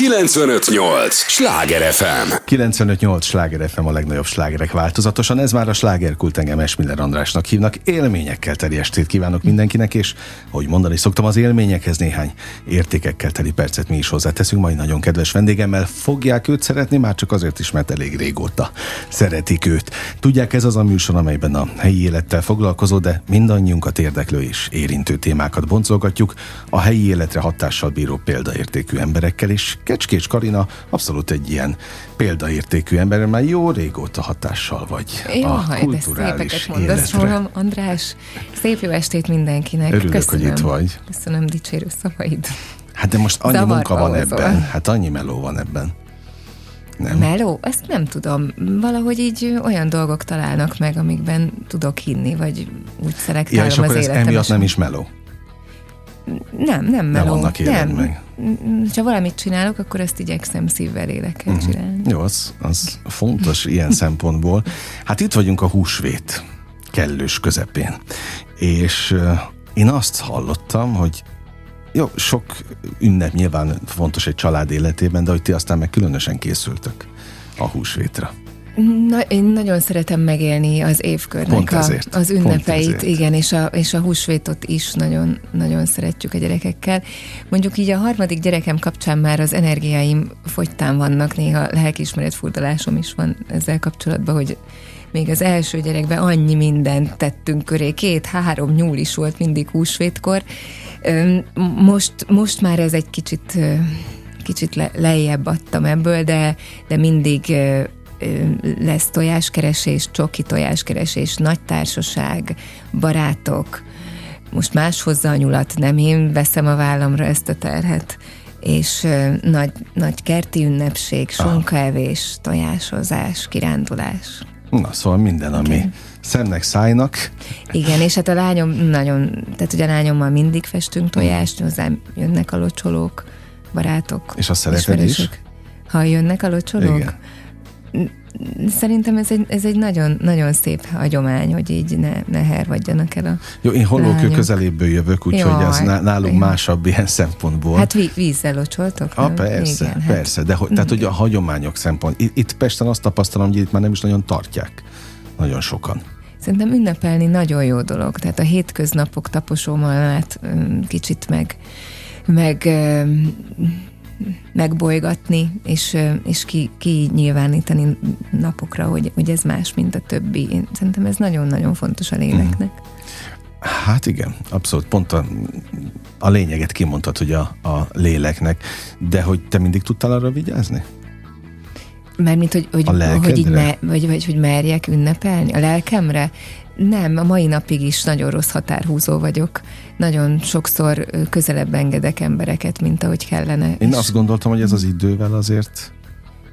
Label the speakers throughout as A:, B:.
A: 958! Sláger FM!
B: 958! Sláger FM a legnagyobb slágerek változatosan. Ez már a slágerkult engem Esmiller Andrásnak hívnak. Élményekkel teli estét kívánok mindenkinek, és ahogy mondani szoktam, az élményekhez néhány értékekkel teli percet mi is hozzáteszünk. Majd nagyon kedves vendégemmel fogják őt szeretni, már csak azért is, mert elég régóta szeretik őt. Tudják, ez az a műsor, amelyben a helyi élettel foglalkozó, de mindannyiunkat érdeklő és érintő témákat boncolgatjuk a helyi életre hatással bíró példaértékű emberekkel, és Kecskés Karina abszolút egy ilyen példaértékű ember, mert jó régóta hatással vagy
C: jó, a kulturális mondasz rólam, András. Szép jó estét mindenkinek.
B: Örülök, Köszönöm. hogy itt vagy.
C: Köszönöm dicsérő szavaid.
B: Hát de most annyi Zavarba munka van hozol. ebben. Hát annyi meló van ebben.
C: Nem. Meló? Ezt nem tudom. Valahogy így olyan dolgok találnak meg, amikben tudok hinni, vagy úgy szelektálom ja, és
B: akkor
C: az
B: ez emiatt nem is meló?
C: Nem, nem meló.
B: Nem annak nem. meg.
C: Ha valamit csinálok, akkor ezt igyekszem szívvel, lélekkel uh-huh. csinálni.
B: Jó, az, az fontos ilyen szempontból. Hát itt vagyunk a húsvét kellős közepén. És én azt hallottam, hogy jó, sok ünnep nyilván fontos egy család életében, de hogy ti aztán meg különösen készültök a húsvétra.
C: Na, én nagyon szeretem megélni az évkörnek a, az ünnepeit, igen, és a, és a húsvétot is nagyon, nagyon szeretjük a gyerekekkel. Mondjuk így a harmadik gyerekem kapcsán már az energiáim fogytán vannak, néha lelkiismeret furdalásom is van ezzel kapcsolatban, hogy még az első gyerekben annyi mindent tettünk köré, két-három nyúl is volt mindig húsvétkor. Most, most már ez egy kicsit kicsit le, lejjebb adtam ebből, de, de mindig lesz tojáskeresés, csoki tojáskeresés, nagy társaság, barátok. Most más hozza a nyulat, nem én veszem a vállamra ezt a terhet és nagy, nagy kerti ünnepség, sonkaevés, tojásozás, kirándulás.
B: Na, szóval minden, ami okay. szemnek, szájnak.
C: Igen, és hát a lányom nagyon, tehát ugye a lányommal mindig festünk tojást, hozzám jönnek a locsolók, barátok.
B: És a szereted is?
C: Ha jönnek a locsolók? Igen. Szerintem ez egy, ez egy nagyon, nagyon szép hagyomány, hogy így ne, ne hervadjanak el a
B: Jó, én hollókő közelébből jövök, úgyhogy ez nálunk másabb ilyen szempontból.
C: Hát ví, vízzel locsoltok?
B: Ah, persze, Igen, hát- persze, hát. de hogy, tehát hogy a hagyományok szempont. Itt, itt Pesten azt tapasztalom, hogy itt már nem is nagyon tartják. Nagyon sokan.
C: Szerintem ünnepelni nagyon jó dolog. Tehát a hétköznapok taposómalmát kicsit meg, meg megbolygatni, és, és ki, ki nyilvánítani napokra, hogy, hogy ez más, mint a többi. Én szerintem ez nagyon-nagyon fontos a léleknek. Mm.
B: Hát igen, abszolút. Pont a, a lényeget kimondtad, hogy a, a léleknek, de hogy te mindig tudtál arra vigyázni?
C: Mert mint, hogy, hogy, hogy, így me, vagy, vagy, hogy merjek ünnepelni? A lelkemre? Nem, a mai napig is nagyon rossz határhúzó vagyok. Nagyon sokszor közelebb engedek embereket, mint ahogy kellene.
B: Én azt gondoltam, hogy ez az idővel azért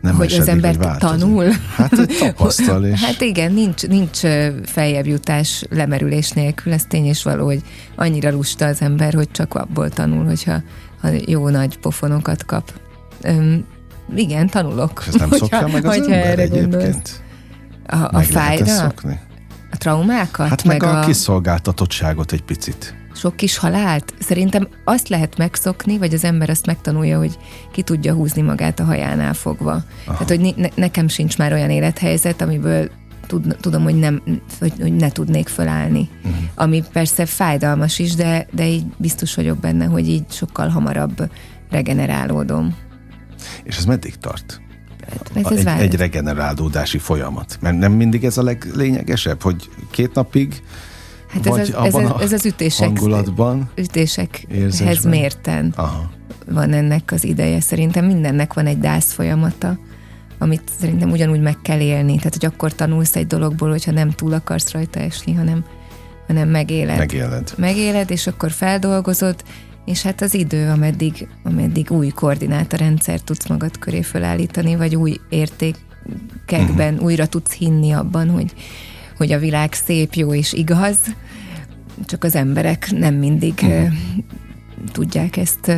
B: nem
C: hogy esedik, az ember hogy tanul.
B: Hát tapasztal és...
C: Hát igen, nincs, nincs feljebb jutás lemerülés nélkül, ez tény és való, hogy annyira lusta az ember, hogy csak abból tanul, hogyha ha jó nagy pofonokat kap. Üm, igen, tanulok.
B: Ez nem szokja meg az ember erre egyébként? Gondolsz.
C: A, a fájra? Szokni? A traumákat?
B: Hát meg, meg a, a kiszolgáltatottságot egy picit.
C: Sok kis halált? Szerintem azt lehet megszokni, vagy az ember azt megtanulja, hogy ki tudja húzni magát a hajánál fogva. Aha. Tehát, hogy ne, nekem sincs már olyan élethelyzet, amiből tud, tudom, hogy, nem, hogy, hogy ne tudnék fölállni. Uh-huh. Ami persze fájdalmas is, de, de így biztos vagyok benne, hogy így sokkal hamarabb regenerálódom.
B: És ez meddig tart? Ez, ez egy, egy regenerálódási folyamat. Mert nem mindig ez a leglényegesebb, hogy két napig
C: Hát vagy ez, az, ez, ez, ez az ütések, hangulatban, ütésekhez mérten Aha. van ennek az ideje. Szerintem mindennek van egy dász folyamata, amit szerintem ugyanúgy meg kell élni. Tehát, hogy akkor tanulsz egy dologból, hogyha nem túl akarsz rajta esni, hanem, hanem megéled.
B: Megéled.
C: Megéled, és akkor feldolgozod, és hát az idő, ameddig, ameddig új koordinátorrendszer tudsz magad köré felállítani, vagy új értékekben uh-huh. újra tudsz hinni abban, hogy, hogy a világ szép, jó és igaz, csak az emberek nem mindig uh-huh. tudják ezt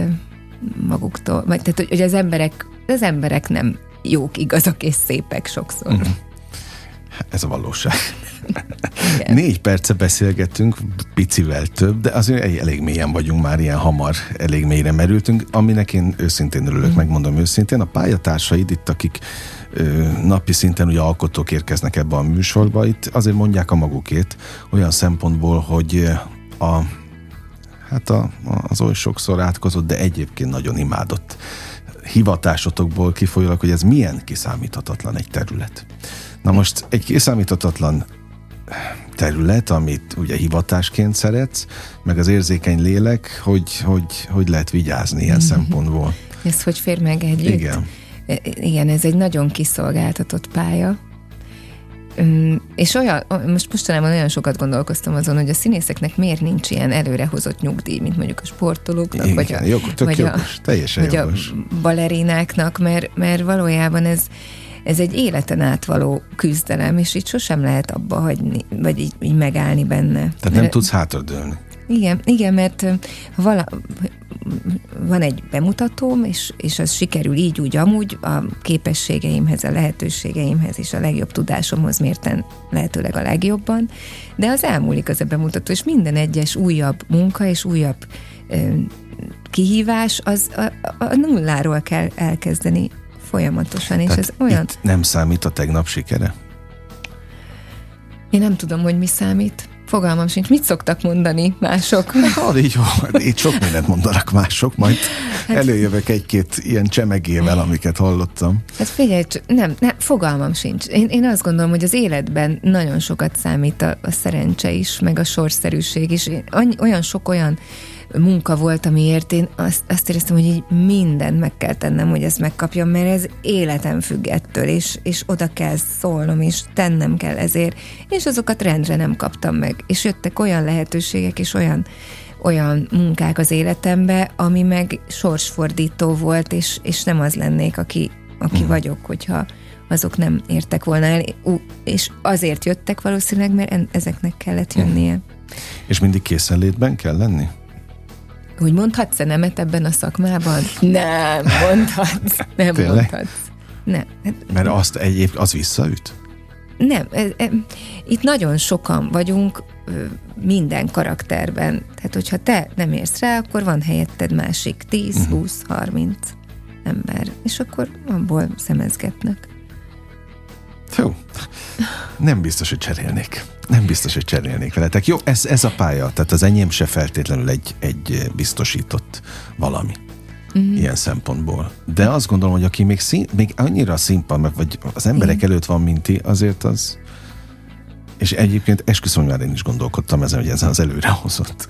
C: maguktól, vagy tehát, hogy az emberek, az emberek nem jók, igazak és szépek sokszor. Uh-huh.
B: Ez a valóság. Igen. Négy perce beszélgettünk, picivel több, de azért elég mélyen vagyunk már, ilyen hamar, elég mélyre merültünk, aminek én őszintén örülök, mm. megmondom őszintén. A pályatársaid itt, akik ö, napi szinten ugye alkotók érkeznek ebbe a műsorba, itt azért mondják a magukét olyan szempontból, hogy a hát a, az oly sokszor átkozott, de egyébként nagyon imádott hivatásotokból kifolyólag, hogy ez milyen kiszámíthatatlan egy terület. Na most egy kiszámíthatatlan terület, amit ugye hivatásként szeretsz, meg az érzékeny lélek, hogy, hogy, hogy lehet vigyázni ilyen mm-hmm. szempontból.
C: Ez hogy fér meg együtt?
B: Igen.
C: E, igen, ez egy nagyon kiszolgáltatott pálya, és olyan, most mostanában olyan sokat gondolkoztam azon, hogy a színészeknek miért nincs ilyen előrehozott nyugdíj, mint mondjuk a sportolóknak,
B: Igen,
C: vagy a,
B: jog,
C: vagy
B: jogos, a, teljesen
C: vagy
B: jogos.
C: a balerináknak, mert, mert valójában ez, ez egy életen átvaló küzdelem, és itt sosem lehet abba hagyni, vagy így, így megállni benne. Tehát
B: mert, nem tudsz hátradőlni.
C: Igen, igen, mert vala, van egy bemutatóm, és, és az sikerül így, úgy, amúgy a képességeimhez, a lehetőségeimhez és a legjobb tudásomhoz mérten lehetőleg a legjobban, de az elmúlik az a bemutató, és minden egyes újabb munka és újabb ö, kihívás, az a, a nulláról kell elkezdeni folyamatosan, és Tehát ez olyan...
B: nem számít a tegnap sikere?
C: Én nem tudom, hogy mi számít. Fogalmam sincs. Mit szoktak mondani mások?
B: Hát, így, így sok mindent mondanak mások, majd hát, előjövök egy-két ilyen csemegével, amiket hallottam.
C: Hát figyelj, nem, nem fogalmam sincs. Én, én azt gondolom, hogy az életben nagyon sokat számít a, a szerencse is, meg a sorszerűség is. Annyi, olyan sok olyan munka volt, amiért én azt, azt éreztem, hogy így mindent meg kell tennem, hogy ezt megkapjam, mert ez életem függ ettől, és, és oda kell szólnom, és tennem kell ezért, és azokat rendre nem kaptam meg. És jöttek olyan lehetőségek, és olyan olyan munkák az életembe, ami meg sorsfordító volt, és, és nem az lennék, aki, aki mm. vagyok, hogyha azok nem értek volna el, és azért jöttek valószínűleg, mert ezeknek kellett jönnie. Mm.
B: És mindig készenlétben kell lenni?
C: Hogy mondhatsz-e nemet ebben a szakmában? Nem, mondhatsz. Nem Tényleg? mondhatsz. Nem.
B: Mert azt egyéb, az visszaüt?
C: Nem, e, e, itt nagyon sokan vagyunk minden karakterben. Tehát, hogyha te nem érsz rá, akkor van helyetted másik 10, uh-huh. 20, 30 ember. És akkor abból szemezgetnek.
B: Jó. Nem biztos, hogy cserélnék. Nem biztos, hogy cserélnék veletek. Jó, ez, ez a pálya, tehát az enyém se feltétlenül egy, egy biztosított valami. Uh-huh. Ilyen szempontból. De azt gondolom, hogy aki még, szín, még annyira színpad, vagy az emberek Igen. előtt van, mint ti, azért az... És egyébként esküszöm, már én is gondolkodtam ezen, hogy ez az előrehozott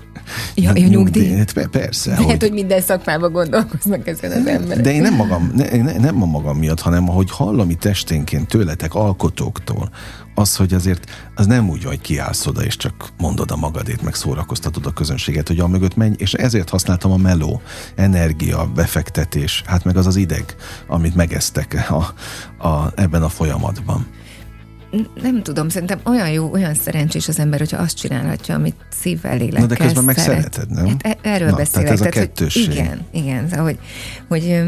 C: Ja, ja nyugdíj.
B: Hát persze.
C: Lehet, hogy... hogy minden szakmában gondolkoznak ezen az emberek.
B: De én nem magam, ne, nem a magam miatt, hanem ahogy hallom itt esténként tőletek, alkotóktól, az, hogy azért az nem úgy, hogy kiállsz oda, és csak mondod a magadét, meg szórakoztatod a közönséget, hogy a mögött menj, és ezért használtam a meló, energia, befektetés, hát meg az az ideg, amit megeztek a, a, ebben a folyamatban
C: nem tudom, szerintem olyan jó, olyan szerencsés az ember, hogyha azt csinálhatja, amit szívvel, lélekkel Na de közben
B: meg szereted, nem? Hát
C: e- erről Na, beszélek.
B: Tehát ez a kettősség.
C: Hogy igen, igen. Szóval, hogy, hogy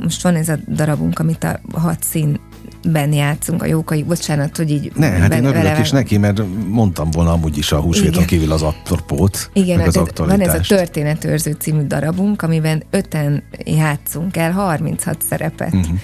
C: most van ez a darabunk, amit a hat szín ben játszunk a jókai, bocsánat, hogy így...
B: Ne, hát én örülök is neki, mert mondtam volna amúgy is a húsvéton kívül az apropót,
C: Igen,
B: meg az
C: van ez a Történetőrző című darabunk, amiben öten játszunk el 36 szerepet. Uh-huh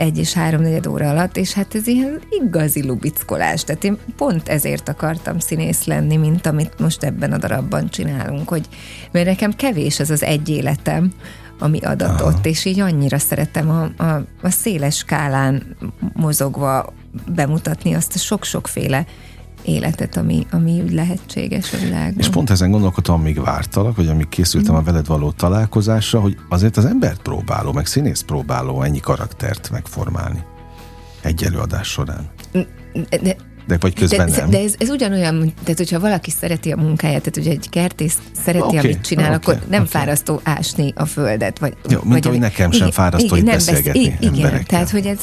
C: egy és háromnegyed óra alatt, és hát ez ilyen igazi lubickolás. Tehát én pont ezért akartam színész lenni, mint amit most ebben a darabban csinálunk, hogy mert nekem kevés az az egy életem, ami adatott, Aha. és így annyira szeretem a, a, a széles skálán mozogva bemutatni azt a sok-sokféle életet, ami, ami úgy lehetséges a világban.
B: És pont ezen gondolkodtam, amíg vártalak, vagy amíg készültem mm. a veled való találkozásra, hogy azért az embert próbáló, meg színész próbáló ennyi karaktert megformálni egy előadás során. De, de vagy közben
C: de,
B: nem.
C: De ez, ez ugyanolyan, tehát hogyha valaki szereti a munkáját, tehát hogyha egy kertész szereti, okay, amit csinál, okay, akkor nem okay. fárasztó ásni a földet. Vagy,
B: Jó, mint vagy, hogy nekem sem igen, fárasztó igen, itt beszélgetni
C: besz, igen, tehát hogy ez,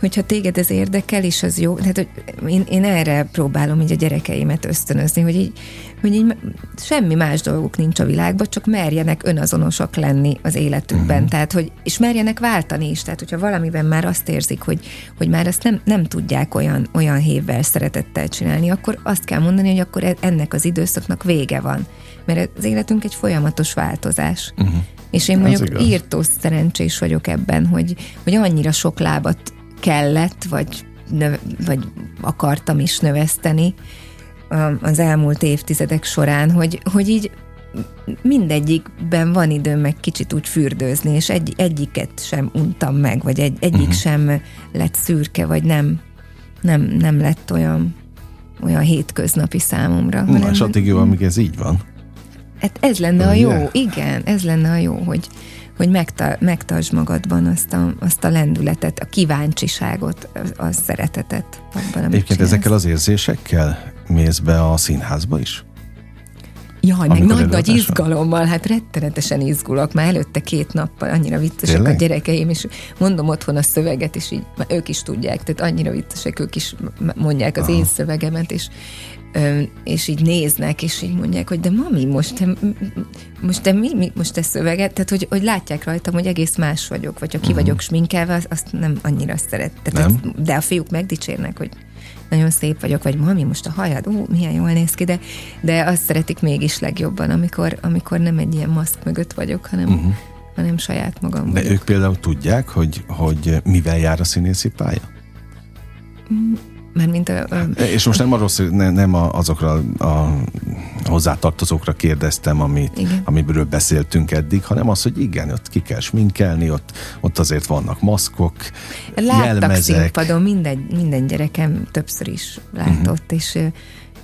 C: hogyha téged ez érdekel, és az jó, tehát hogy én, én erre próbálom így a gyerekeimet ösztönözni, hogy így, hogy így semmi más dolguk nincs a világban, csak merjenek önazonosak lenni az életükben, uh-huh. tehát hogy, és merjenek váltani is, tehát hogyha valamiben már azt érzik, hogy, hogy már ezt nem, nem tudják olyan, olyan hévvel, szeretettel csinálni, akkor azt kell mondani, hogy akkor e, ennek az időszaknak vége van, mert az életünk egy folyamatos változás. Uh-huh. És én mondjuk írtó szerencsés vagyok ebben, hogy, hogy annyira sok lábat kellett, vagy, növ, vagy akartam is növeszteni az elmúlt évtizedek során, hogy, hogy így mindegyikben van időm meg kicsit úgy fürdőzni, és egy, egyiket sem untam meg, vagy egy, egyik uh-huh. sem lett szürke, vagy nem, nem, nem lett olyan, olyan hétköznapi számomra.
B: Na, és addig jó, amíg ez így van.
C: Hát ez lenne a jó, igen, ez lenne a jó, hogy, hogy megta, megtartsd magadban azt a, azt a lendületet, a kíváncsiságot, a, a szeretetet
B: abban, Egyébként csinálsz. ezekkel az érzésekkel mész be a színházba is?
C: Jaj, meg nagy-nagy izgalommal, hát rettenetesen izgulok. Már előtte két nappal annyira viccesek Tényleg? a gyerekeim, és mondom otthon a szöveget, és így ők is tudják, tehát annyira viccesek, ők is mondják az Aha. én szövegemet, és és így néznek, és így mondják, hogy de mami, most te, most te mi, mi most te szöveget, tehát hogy, hogy látják rajtam, hogy egész más vagyok, vagy ha ki uh-huh. vagyok sminkelve, azt nem annyira szeret. Tehát nem? Ez, de a fiúk megdicsérnek, hogy nagyon szép vagyok, vagy mami, most a hajad, ó, milyen jól néz ki, de, de azt szeretik mégis legjobban, amikor, amikor nem egy ilyen maszk mögött vagyok, hanem, uh-huh. hanem saját magam
B: De vagyok. ők például tudják, hogy, hogy mivel jár a színészi pálya?
C: Mm, mint a,
B: a... És most nem, arról, ne, nem azokra a hozzátartozókra kérdeztem, amit, amiről beszéltünk eddig, hanem az, hogy igen, ott ki kell sminkelni, ott, ott azért vannak maszkok,
C: Láttak jelmezek. színpadon, minden, minden gyerekem többször is látott, uh-huh. és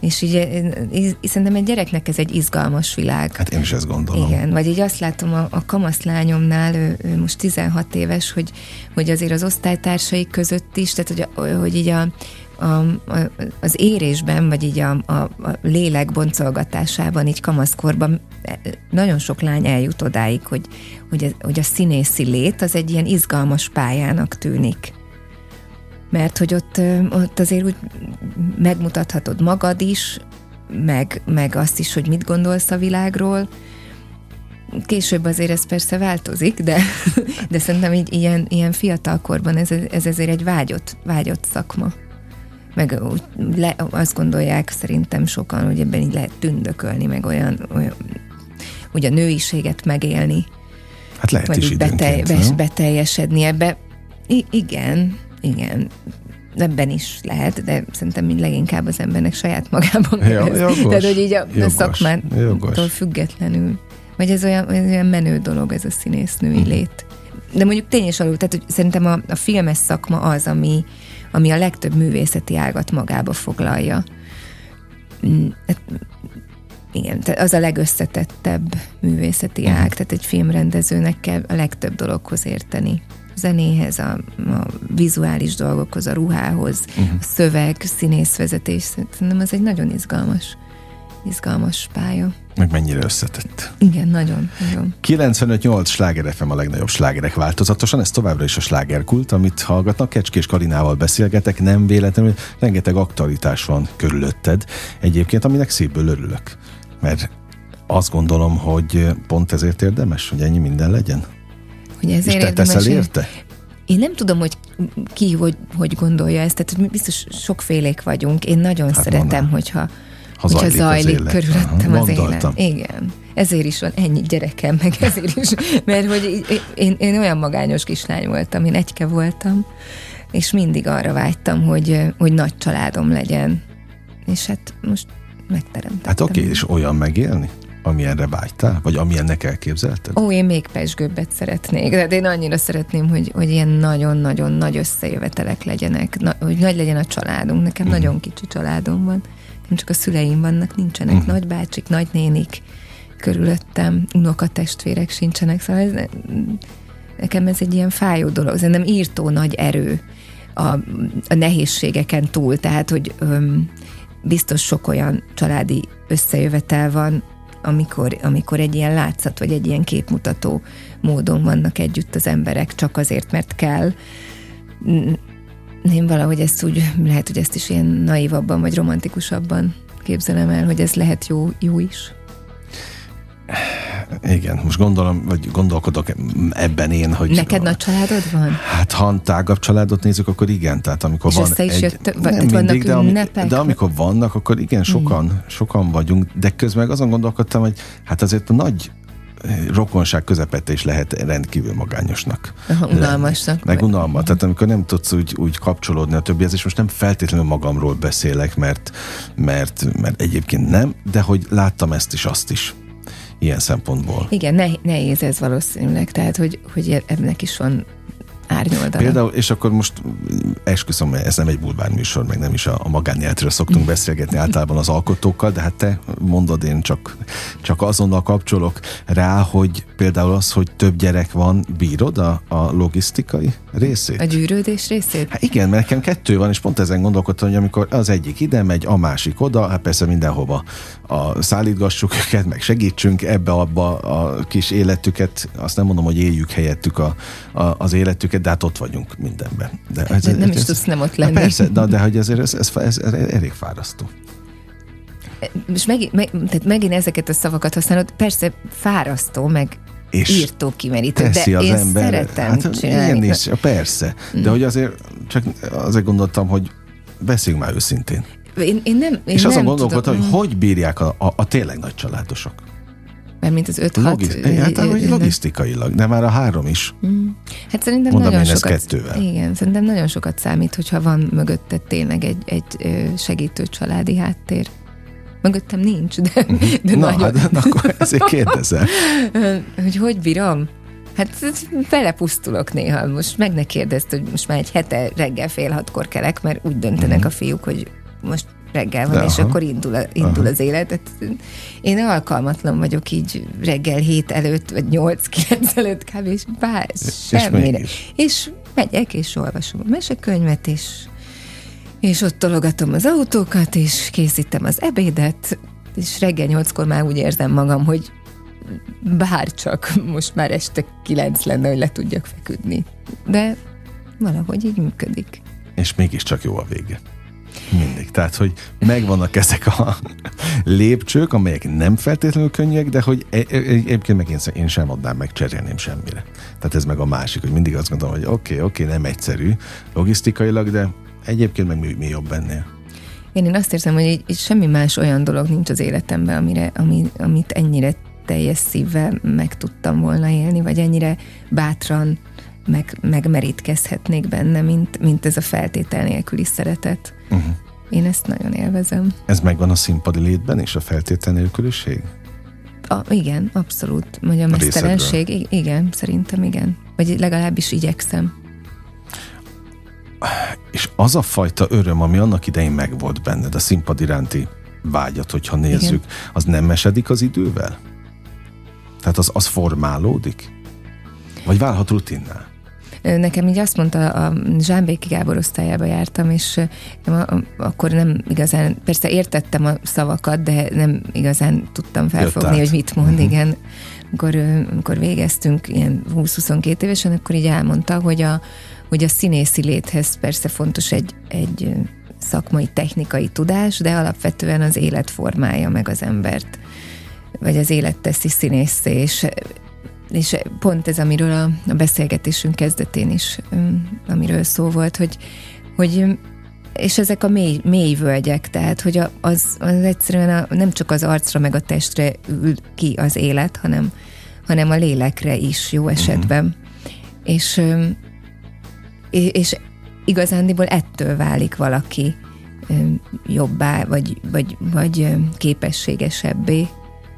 C: és így szerintem egy gyereknek ez egy izgalmas világ.
B: Hát én is ezt gondolom.
C: Igen, vagy így azt látom a, a kamaszlányomnál, ő, ő most 16 éves, hogy, hogy azért az osztálytársai között is, tehát hogy, hogy így a, a, az érésben, vagy így a, a, a lélek boncolgatásában, így kamaszkorban nagyon sok lány eljut odáig, hogy, hogy, a, hogy a színészi lét az egy ilyen izgalmas pályának tűnik. Mert hogy ott, ott azért úgy megmutathatod magad is, meg, meg azt is, hogy mit gondolsz a világról, Később azért ez persze változik, de, de szerintem így ilyen, ilyen fiatalkorban ez, ez azért egy vágyott, vágyott szakma meg le, azt gondolják szerintem sokan, hogy ebben így lehet tündökölni, meg olyan, olyan hogy a nőiséget megélni.
B: Hát lehet vagy is betelj,
C: beteljesedni ebbe. I- igen, igen ebben is lehet, de szerintem mind leginkább az embernek saját magában ja,
B: jogos,
C: Tehát, hogy így a, jogos, a szakmától függetlenül. Vagy ez olyan, ez olyan menő dolog, ez a színésznői mm. lét. De mondjuk tény alul, tehát hogy szerintem a, a filmes szakma az, ami, ami a legtöbb művészeti ágat magába foglalja. Mm, hát, igen, az a legösszetettebb művészeti uh-huh. ág, tehát egy filmrendezőnek kell a legtöbb dologhoz érteni. A zenéhez, a, a vizuális dolgokhoz, a ruhához, uh-huh. a szöveg, színészvezetés, szerintem ez egy nagyon izgalmas izgalmas pálya.
B: Meg mennyire összetett.
C: Igen, nagyon. nagyon.
B: 95-8 sláger FM a legnagyobb slágerek változatosan, ez továbbra is a slágerkult, amit hallgatnak. Kecskés Karinával beszélgetek, nem véletlenül, rengeteg aktualitás van körülötted. Egyébként, aminek szívből örülök. Mert azt gondolom, hogy pont ezért érdemes, hogy ennyi minden legyen.
C: Hogy ezért
B: És te érdemes teszel érte?
C: Én nem tudom, hogy ki hogy, hogy gondolja ezt, tehát biztos sokfélék vagyunk. Én nagyon hát szeretem, mondom. hogyha
B: ha zajlik, hogyha zajlik az
C: körülöttem Aha, az élet. Igen. Ezért is van ennyi gyerekem, meg ezért is. Mert hogy én, én olyan magányos kislány voltam, én egyke voltam, és mindig arra vágytam, hogy, hogy nagy családom legyen. És hát most megteremtettem.
B: Hát oké, okay, és olyan megélni? amilyenre vágytál? Vagy amilyennek elképzelted?
C: Ó, én még pesgőbbet szeretnék. De én annyira szeretném, hogy, hogy ilyen nagyon-nagyon nagy összejövetelek legyenek, na, hogy nagy legyen a családunk. Nekem uh-huh. nagyon kicsi családom van csak a szüleim vannak, nincsenek uh-huh. nagybácsik, nagynénik körülöttem, unokatestvérek sincsenek, szóval ez, nekem ez egy ilyen fájó dolog, ez nem írtó nagy erő a, a nehézségeken túl, tehát, hogy öm, biztos sok olyan családi összejövetel van, amikor, amikor egy ilyen látszat, vagy egy ilyen képmutató módon vannak együtt az emberek, csak azért, mert kell én valahogy ezt úgy, lehet, hogy ezt is ilyen naivabban vagy romantikusabban képzelem el, hogy ez lehet jó, jó is.
B: Igen, most gondolom, vagy gondolkodok ebben én, hogy...
C: Neked nagy családod van?
B: Hát, ha tágabb családot nézzük, akkor igen. Tehát amikor
C: És
B: van
C: egy... is jött, nem
B: mindig, vannak de, ami, de amikor vannak, akkor igen, sokan, mm. sokan vagyunk, de közben azon gondolkodtam, hogy hát azért a nagy rokonság közepette is lehet rendkívül magányosnak.
C: Aha, unalmasnak.
B: Meg unalma. Tehát amikor nem tudsz úgy, úgy kapcsolódni a többihez, és most nem feltétlenül magamról beszélek, mert, mert, mert egyébként nem, de hogy láttam ezt is, azt is ilyen szempontból.
C: Igen, nehéz ez valószínűleg, tehát hogy, hogy ennek is van árnyoldala.
B: Például, és akkor most esküszöm, ez nem egy bulvár műsor, meg nem is a, a magánéletről szoktunk beszélgetni általában az alkotókkal, de hát te mondod, én csak, csak azonnal kapcsolok rá, hogy például az, hogy több gyerek van, bírod a, a logisztikai részét?
C: A gyűrődés részét?
B: Hát igen, mert nekem kettő van, és pont ezen gondolkodtam, hogy amikor az egyik ide megy, a másik oda, hát persze mindenhova a, szállítgassuk őket, meg segítsünk ebbe abba a kis életüket, azt nem mondom, hogy éljük helyettük a, a, az életüket, de hát ott vagyunk mindenben.
C: De, ez, de nem ez, is tudsz nem ott lenni.
B: Persze, de, de hogy ezért ez, ez, ez, ez elég fárasztó.
C: És megint, meg, tehát megint ezeket a szavakat használod, persze fárasztó, meg és írtó kimerítő, de
B: az
C: én
B: ember,
C: szeretem hát, csinálni.
B: Én is, persze. De mm. hogy azért csak azért gondoltam, hogy beszéljünk már őszintén.
C: Én, én nem, én
B: és
C: nem
B: azon gondolkodtam, hogy hogy bírják a, a, a tényleg nagy családosok.
C: Mert mint az 5-6...
B: Logis- hát, hogy logisztikailag, de már a három is. Mm.
C: Hát szerintem Mondom nagyon sokat... kettővel. Igen, szerintem nagyon sokat számít, hogyha van mögötte tényleg egy, egy segítő családi háttér. Mögöttem nincs, de, mhm. de
B: Na, nagyon... hát akkor ezért kérdezem.
C: hogy hogy bírom? Hát belepusztulok néha. Most meg ne kérdezt, hogy most már egy hete reggel fél hatkor kelek, mert úgy döntenek mm. a fiúk, hogy most reggel van, De és aha. akkor indul, indul az élet. Én alkalmatlan vagyok így reggel hét előtt, vagy nyolc kilenc előtt kb. és bár semmire. És, és megyek, és olvasom a mesekönyvet, és, és ott tologatom az autókat, és készítem az ebédet, és reggel nyolckor már úgy érzem magam, hogy bár csak most már este kilenc lenne, hogy le tudjak feküdni. De valahogy így működik.
B: És mégiscsak jó a vége. Mindig. Tehát, hogy megvannak ezek a lépcsők, amelyek nem feltétlenül könnyek, de hogy e- e- egyébként meg én, én sem adnám meg, cserélném semmire. Tehát ez meg a másik, hogy mindig azt gondolom, hogy oké, okay, oké, okay, nem egyszerű logisztikailag, de egyébként meg mi, mi jobb ennél.
C: Én, én azt érzem, hogy így, így semmi más olyan dolog nincs az életemben, amire, ami, amit ennyire teljes szívvel meg tudtam volna élni, vagy ennyire bátran meg, megmerítkezhetnék benne, mint, mint ez a feltétel nélküli szeretet. Uh-huh. Én ezt nagyon élvezem.
B: Ez megvan a színpadi létben és a feltétel nélküliség?
C: A, igen, abszolút. Vagy a mesztelenség, igen, szerintem igen. Vagy legalábbis igyekszem.
B: És az a fajta öröm, ami annak idején megvolt benned, a színpad iránti vágyat, hogyha nézzük, igen. az nem mesedik az idővel? Tehát az, az formálódik? Vagy válhat rutinná?
C: Nekem így azt mondta, a Zsámbéki Gábor osztályába jártam, és akkor nem igazán, persze értettem a szavakat, de nem igazán tudtam felfogni, hogy mit mond, uh-huh. igen. Amikor, amikor végeztünk ilyen 20-22 évesen, akkor így elmondta, hogy a, hogy a színészi léthez persze fontos egy, egy szakmai, technikai tudás, de alapvetően az életformája meg az embert, vagy az élet teszi színészé, és és pont ez, amiről a, a beszélgetésünk kezdetén is, amiről szó volt, hogy, hogy és ezek a mély, mély völgyek, tehát hogy az, az egyszerűen a, nem csak az arcra meg a testre ül ki az élet, hanem, hanem a lélekre is jó esetben. Uh-huh. És, és igazándiból ettől válik valaki jobbá, vagy, vagy, vagy képességesebbé,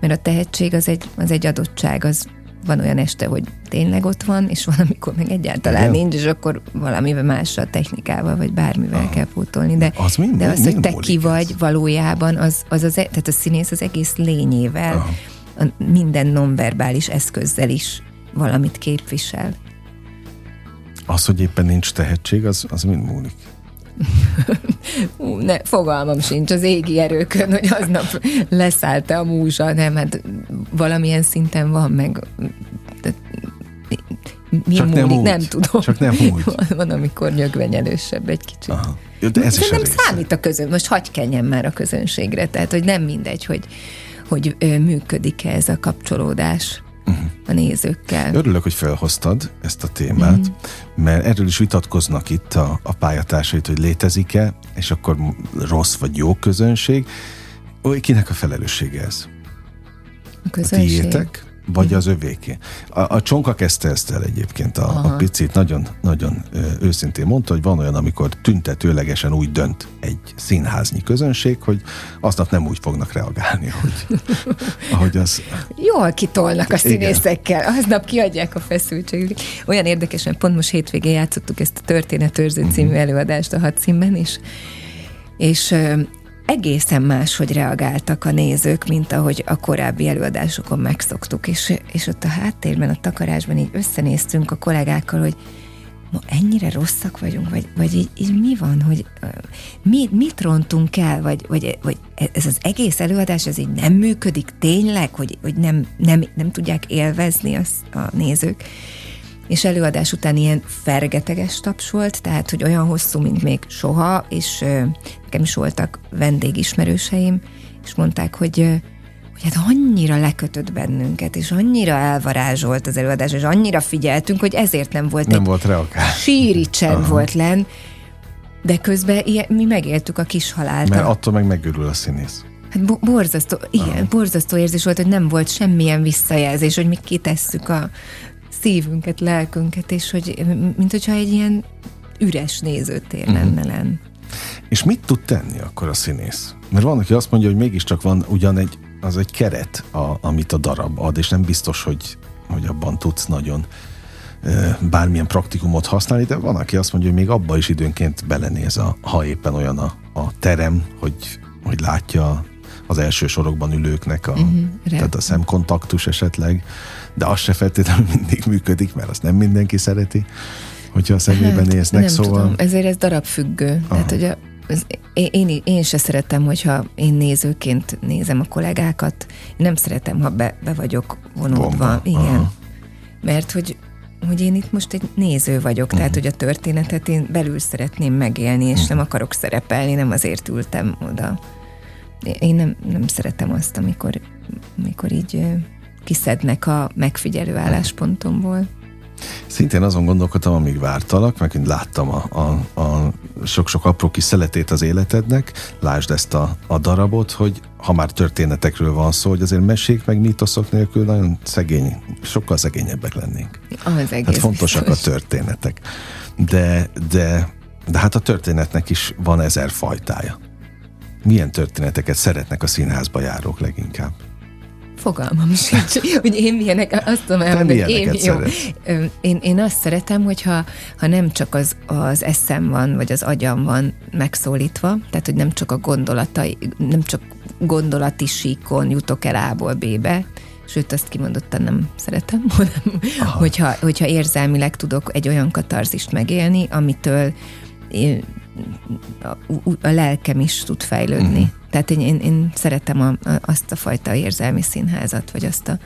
C: mert a tehetség az egy, az egy adottság, az van olyan este, hogy tényleg ott van, és valamikor meg egyáltalán Igen. nincs, és akkor valamivel mással, technikával, vagy bármivel ah. kell pótolni. De az, mind, de az, hogy te ki vagy ez? valójában, az, az, az, e- tehát a színész az egész lényével, ah. a minden nonverbális eszközzel is valamit képvisel.
B: Az, hogy éppen nincs tehetség, az, az mind múlik.
C: Ú, ne, fogalmam sincs az égi erőkön, hogy aznap leszállt a múzsa, nem, hát valamilyen szinten van meg. mi Csak múlik, nem, nem tudom.
B: Csak nem úgy.
C: Van, van amikor nyögvenyelősebb egy kicsit. Aha.
B: Jó, de ez de is
C: nem számít a közön, most hagyj kenjen már a közönségre, tehát hogy nem mindegy, hogy, hogy működik-e ez a kapcsolódás uh-huh. a nézőkkel.
B: Örülök, hogy felhoztad ezt a témát, uh-huh. mert erről is vitatkoznak itt a, a pályatársait, hogy létezik-e, és akkor rossz vagy jó közönség. Ó, kinek a felelőssége ez?
C: A közönség.
B: A tiétek? Vagy az övéké. A, a csonka kezdte ezt el egyébként, a, a picit nagyon, nagyon őszintén mondta, hogy van olyan, amikor tüntetőlegesen úgy dönt egy színháznyi közönség, hogy aznap nem úgy fognak reagálni, hogy, ahogy az...
C: Jól kitolnak a színészekkel, Igen. aznap kiadják a feszültséget. Olyan érdekesen, pont most hétvégén játszottuk ezt a Történetőrző című uh-huh. előadást a hadszínben, és és egészen más, hogy reagáltak a nézők, mint ahogy a korábbi előadásokon megszoktuk, és, és ott a háttérben, a takarásban így összenéztünk a kollégákkal, hogy ma ennyire rosszak vagyunk, vagy, vagy így, így mi van, hogy mi, mit rontunk el, vagy, vagy, vagy ez az egész előadás, ez így nem működik tényleg, hogy, hogy nem, nem, nem tudják élvezni az, a nézők és előadás után ilyen fergeteges taps volt, tehát, hogy olyan hosszú, mint még soha, és nekem is voltak vendégismerőseim, és mondták, hogy hogy hát annyira lekötött bennünket, és annyira elvarázsolt az előadás, és annyira figyeltünk, hogy ezért nem volt
B: nem volt reakál.
C: síri csend volt len, de közben ilyen, mi megéltük a kis halált.
B: Mert attól meg megörül a színész.
C: Hát bo- borzasztó, igen, Aha. borzasztó érzés volt, hogy nem volt semmilyen visszajelzés, hogy mi kitesszük a szívünket, lelkünket, és hogy mint hogyha egy ilyen üres nézőtér uh-huh. lenne len.
B: És mit tud tenni akkor a színész? Mert van, aki azt mondja, hogy mégiscsak van ugyan egy, az egy keret, a, amit a darab ad, és nem biztos, hogy, hogy abban tudsz nagyon bármilyen praktikumot használni, de van, aki azt mondja, hogy még abba is időnként belenéz, a, ha éppen olyan a, a terem, hogy, hogy látja az első sorokban ülőknek a, uh-huh, tehát a szemkontaktus esetleg, de az se feltétlenül mindig működik, mert azt nem mindenki szereti, hogyha a szemébe hát, néznek,
C: nem
B: szóval...
C: Tudom, ezért ez darabfüggő. Aha. Tehát, hogy a, az, én, én, én se szeretem, hogyha én nézőként nézem a kollégákat, én nem szeretem, ha be, be vagyok vonódva. Bomba. Igen. Aha. Mert hogy hogy én itt most egy néző vagyok, uh-huh. tehát hogy a történetet én belül szeretném megélni, és uh-huh. nem akarok szerepelni, nem azért ültem oda. Én nem, nem szeretem azt, amikor, amikor így kiszednek a megfigyelő álláspontomból.
B: Szintén azon gondolkodtam, amíg vártalak, meg láttam a, a, a sok-sok apró kis szeletét az életednek, lásd ezt a, a darabot, hogy ha már történetekről van szó, hogy azért mesék meg mítoszok nélkül nagyon szegény, sokkal szegényebbek lennénk.
C: Az egész
B: hát fontosak biztos. a történetek. De, de, de hát a történetnek is van ezer fajtája. Milyen történeteket szeretnek a színházba járók leginkább?
C: Fogalmam sincs, hogy én milyenek, azt tudom elmondani, hogy én, jó, én, én azt szeretem, hogyha ha nem csak az, az eszem van, vagy az agyam van megszólítva, tehát hogy nem csak a gondolatai, nem csak gondolati síkon jutok el A-ból B-be, sőt, azt kimondottan nem szeretem, hanem hogyha, hogyha érzelmileg tudok egy olyan katarzist megélni, amitől a, lelkem is tud fejlődni. Uh-huh. Tehát én, én, én szeretem a, a, azt a fajta érzelmi színházat, vagy azt a,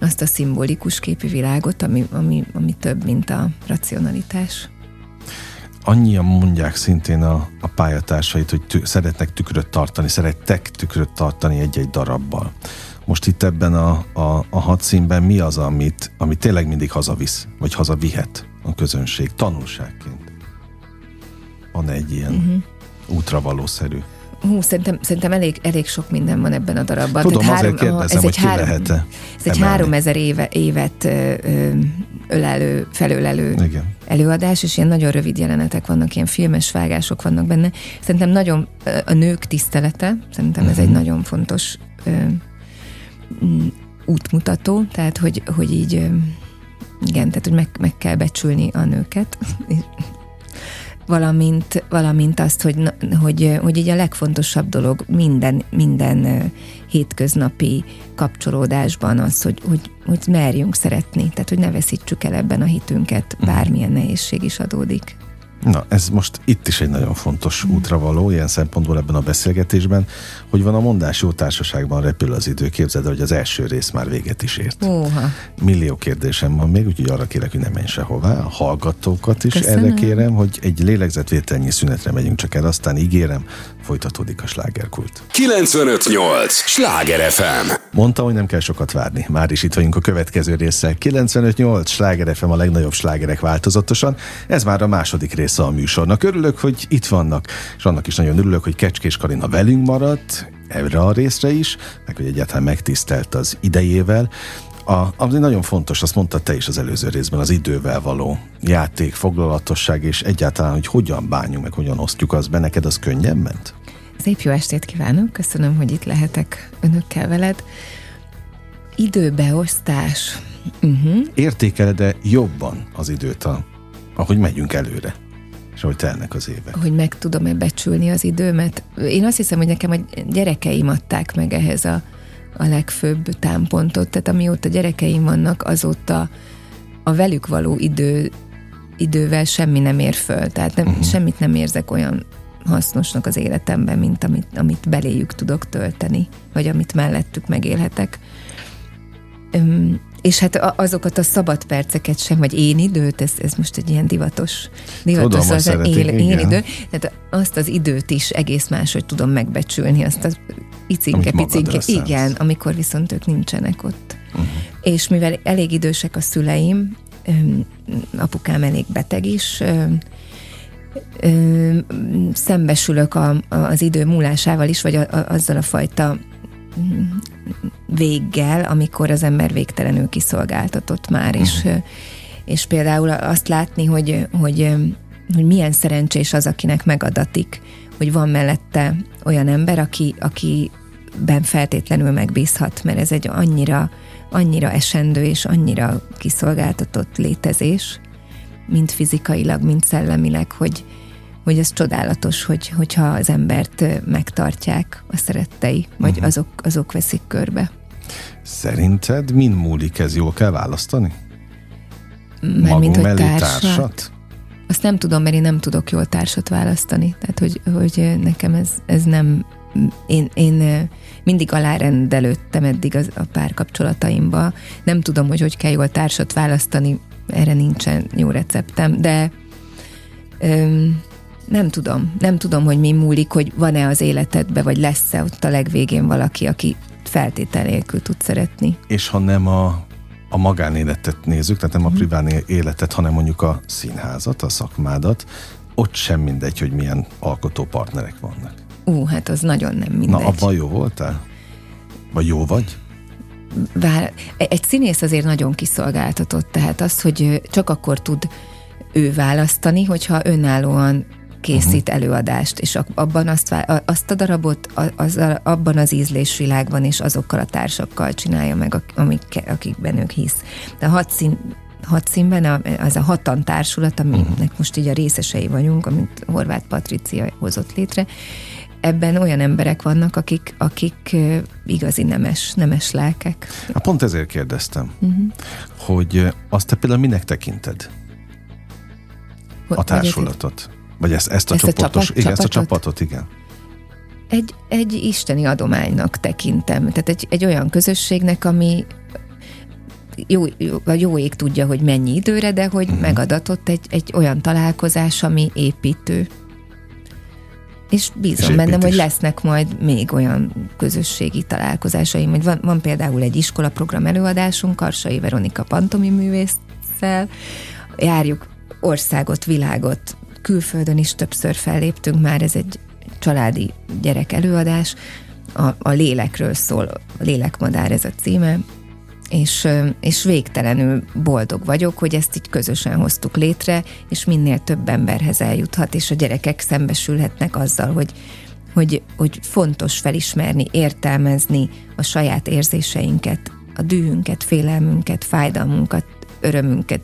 C: azt a szimbolikus képi világot, ami, ami, ami több, mint a racionalitás.
B: Annyian mondják szintén a, a pályatársait, hogy tü- szeretnek tükröt tartani, szerettek tükröt tartani egy-egy darabbal. Most itt ebben a, a, a hadszínben mi az, amit, amit tényleg mindig hazavisz, vagy hazavihet a közönség tanulságként? Van egy ilyen uh-huh. útravalószerű
C: Hú, szerintem, szerintem elég, elég sok minden van ebben a darabban.
B: Tudom, Tehát azért három, kérdezem, ez egy három, lehet
C: Ez egy három ezer éve, évet ö, ölelő, felölelő Igen. előadás, és ilyen nagyon rövid jelenetek vannak, ilyen filmes vágások vannak benne. Szerintem nagyon a nők tisztelete, szerintem uh-huh. ez egy mhm. nagyon fontos ö, útmutató, tehát hogy, hogy így igen, tehát hogy meg, meg kell becsülni a nőket, valamint, valamint azt, hogy, hogy, hogy így a legfontosabb dolog minden, minden hétköznapi kapcsolódásban az, hogy, hogy, hogy merjünk szeretni, tehát hogy ne veszítsük el ebben a hitünket, mhm. bármilyen nehézség is adódik.
B: Na, ez most itt is egy nagyon fontos mm. útra való, ilyen szempontból ebben a beszélgetésben, hogy van a mondás jó társaságban repül az idő, képzeld hogy az első rész már véget is ért.
C: Óha.
B: Millió kérdésem van még, úgyhogy arra kérek, hogy ne menj sehová. A hallgatókat is Köszönöm. erre kérem, hogy egy lélegzetvételnyi szünetre megyünk csak el, aztán ígérem, folytatódik a slágerkult.
A: 958! Sláger FM!
B: Mondta, hogy nem kell sokat várni. Már is itt vagyunk a következő résszel. 958! Sláger FM a legnagyobb slágerek változatosan. Ez már a második része a műsornak. Örülök, hogy itt vannak, és annak is nagyon örülök, hogy Kecskés Karina velünk maradt, erre a részre is, meg hogy egyáltalán megtisztelt az idejével. A, ami nagyon fontos, azt mondta te is az előző részben, az idővel való játék, foglalatosság, és egyáltalán, hogy hogyan bánjunk, meg hogyan osztjuk az be, neked az könnyen ment?
C: Szép jó estét kívánok, köszönöm, hogy itt lehetek önökkel veled. Időbeosztás.
B: Uh-huh. Értékeled-e jobban az időt, a, ahogy megyünk előre? És ahogy telnek az évek.
C: Hogy meg tudom-e becsülni az időmet. Én azt hiszem, hogy nekem a gyerekeim adták meg ehhez a, a legfőbb támpontot, tehát amióta gyerekeim vannak, azóta a velük való idő, idővel semmi nem ér föl, tehát nem, uh-huh. semmit nem érzek olyan hasznosnak az életemben, mint amit, amit beléjük tudok tölteni, vagy amit mellettük megélhetek. És hát azokat a szabad perceket sem, vagy én időt, ez, ez most egy ilyen divatos, divatos
B: tudom, az
C: él, én idő, tehát azt az időt is egész máshogy tudom megbecsülni, azt az icinke, picinke, igen, amikor viszont ők nincsenek ott. Uh-huh. És mivel elég idősek a szüleim, apukám elég beteg is, szembesülök a, az idő múlásával is, vagy a, a, azzal a fajta véggel, amikor az ember végtelenül kiszolgáltatott már, uh-huh. és, és például azt látni, hogy, hogy, hogy milyen szerencsés az, akinek megadatik, hogy van mellette olyan ember, aki, akiben feltétlenül megbízhat, mert ez egy annyira, annyira esendő és annyira kiszolgáltatott létezés, mind fizikailag, mind szellemileg, hogy, hogy ez csodálatos, hogy, hogyha az embert megtartják a szerettei, vagy uh-huh. azok, azok veszik körbe.
B: Szerinted min múlik ez? Jól kell választani?
C: Mert Magunk hogy társat? társat? Azt nem tudom, mert én nem tudok jól társat választani. Tehát, hogy, hogy nekem ez, ez nem... Én, én mindig alárendelődtem eddig az, a párkapcsolataimba. Nem tudom, hogy hogy kell jól társat választani, erre nincsen jó receptem, de öm, nem tudom. Nem tudom, hogy mi múlik, hogy van-e az életedbe, vagy lesz-e ott a legvégén valaki, aki feltétel nélkül tud szeretni.
B: És ha nem a, a magánéletet nézzük, tehát nem a mhm. privát életet, hanem mondjuk a színházat, a szakmádat, ott sem mindegy, hogy milyen alkotó partnerek vannak.
C: Ú, hát az nagyon nem mindegy.
B: Na, abban jó voltál? Vagy jó vagy?
C: Bár egy színész azért nagyon kiszolgáltatott, tehát az, hogy csak akkor tud ő választani, hogyha önállóan készít uh-huh. előadást, és abban azt, azt a darabot az, abban az ízlésvilágban és azokkal a társakkal csinálja meg, amik, akikben ők hisz. De hat szín, hat színben az a hatan társulat, aminek uh-huh. most így a részesei vagyunk, amit Horváth Patricia hozott létre, ebben olyan emberek vannak, akik, akik igazi nemes, nemes lelkek.
B: Hát pont ezért kérdeztem, uh-huh. hogy azt te például minek tekinted? A társulatot? Vagy ezt, ezt a ezt csoportos, a csapat, igen, csapatot? ezt a csapatot, igen.
C: Egy, egy isteni adománynak tekintem. Tehát egy, egy olyan közösségnek, ami jó, jó, a jó ég tudja, hogy mennyi időre, de hogy uh-huh. megadatott egy, egy olyan találkozás, ami építő. És bízom és bennem, hogy lesznek majd még olyan közösségi találkozásaim. Hogy van, van például egy iskolaprogram előadásunk, Karsai Veronika pantomi művésszel. Járjuk országot, világot, külföldön is többször felléptünk már, ez egy családi gyerek előadás, a, a lélekről szól, a lélekmadár ez a címe, és, és végtelenül boldog vagyok, hogy ezt így közösen hoztuk létre, és minél több emberhez eljuthat, és a gyerekek szembesülhetnek azzal, hogy, hogy, hogy fontos felismerni, értelmezni a saját érzéseinket, a dühünket, félelmünket, fájdalmunkat, örömünket,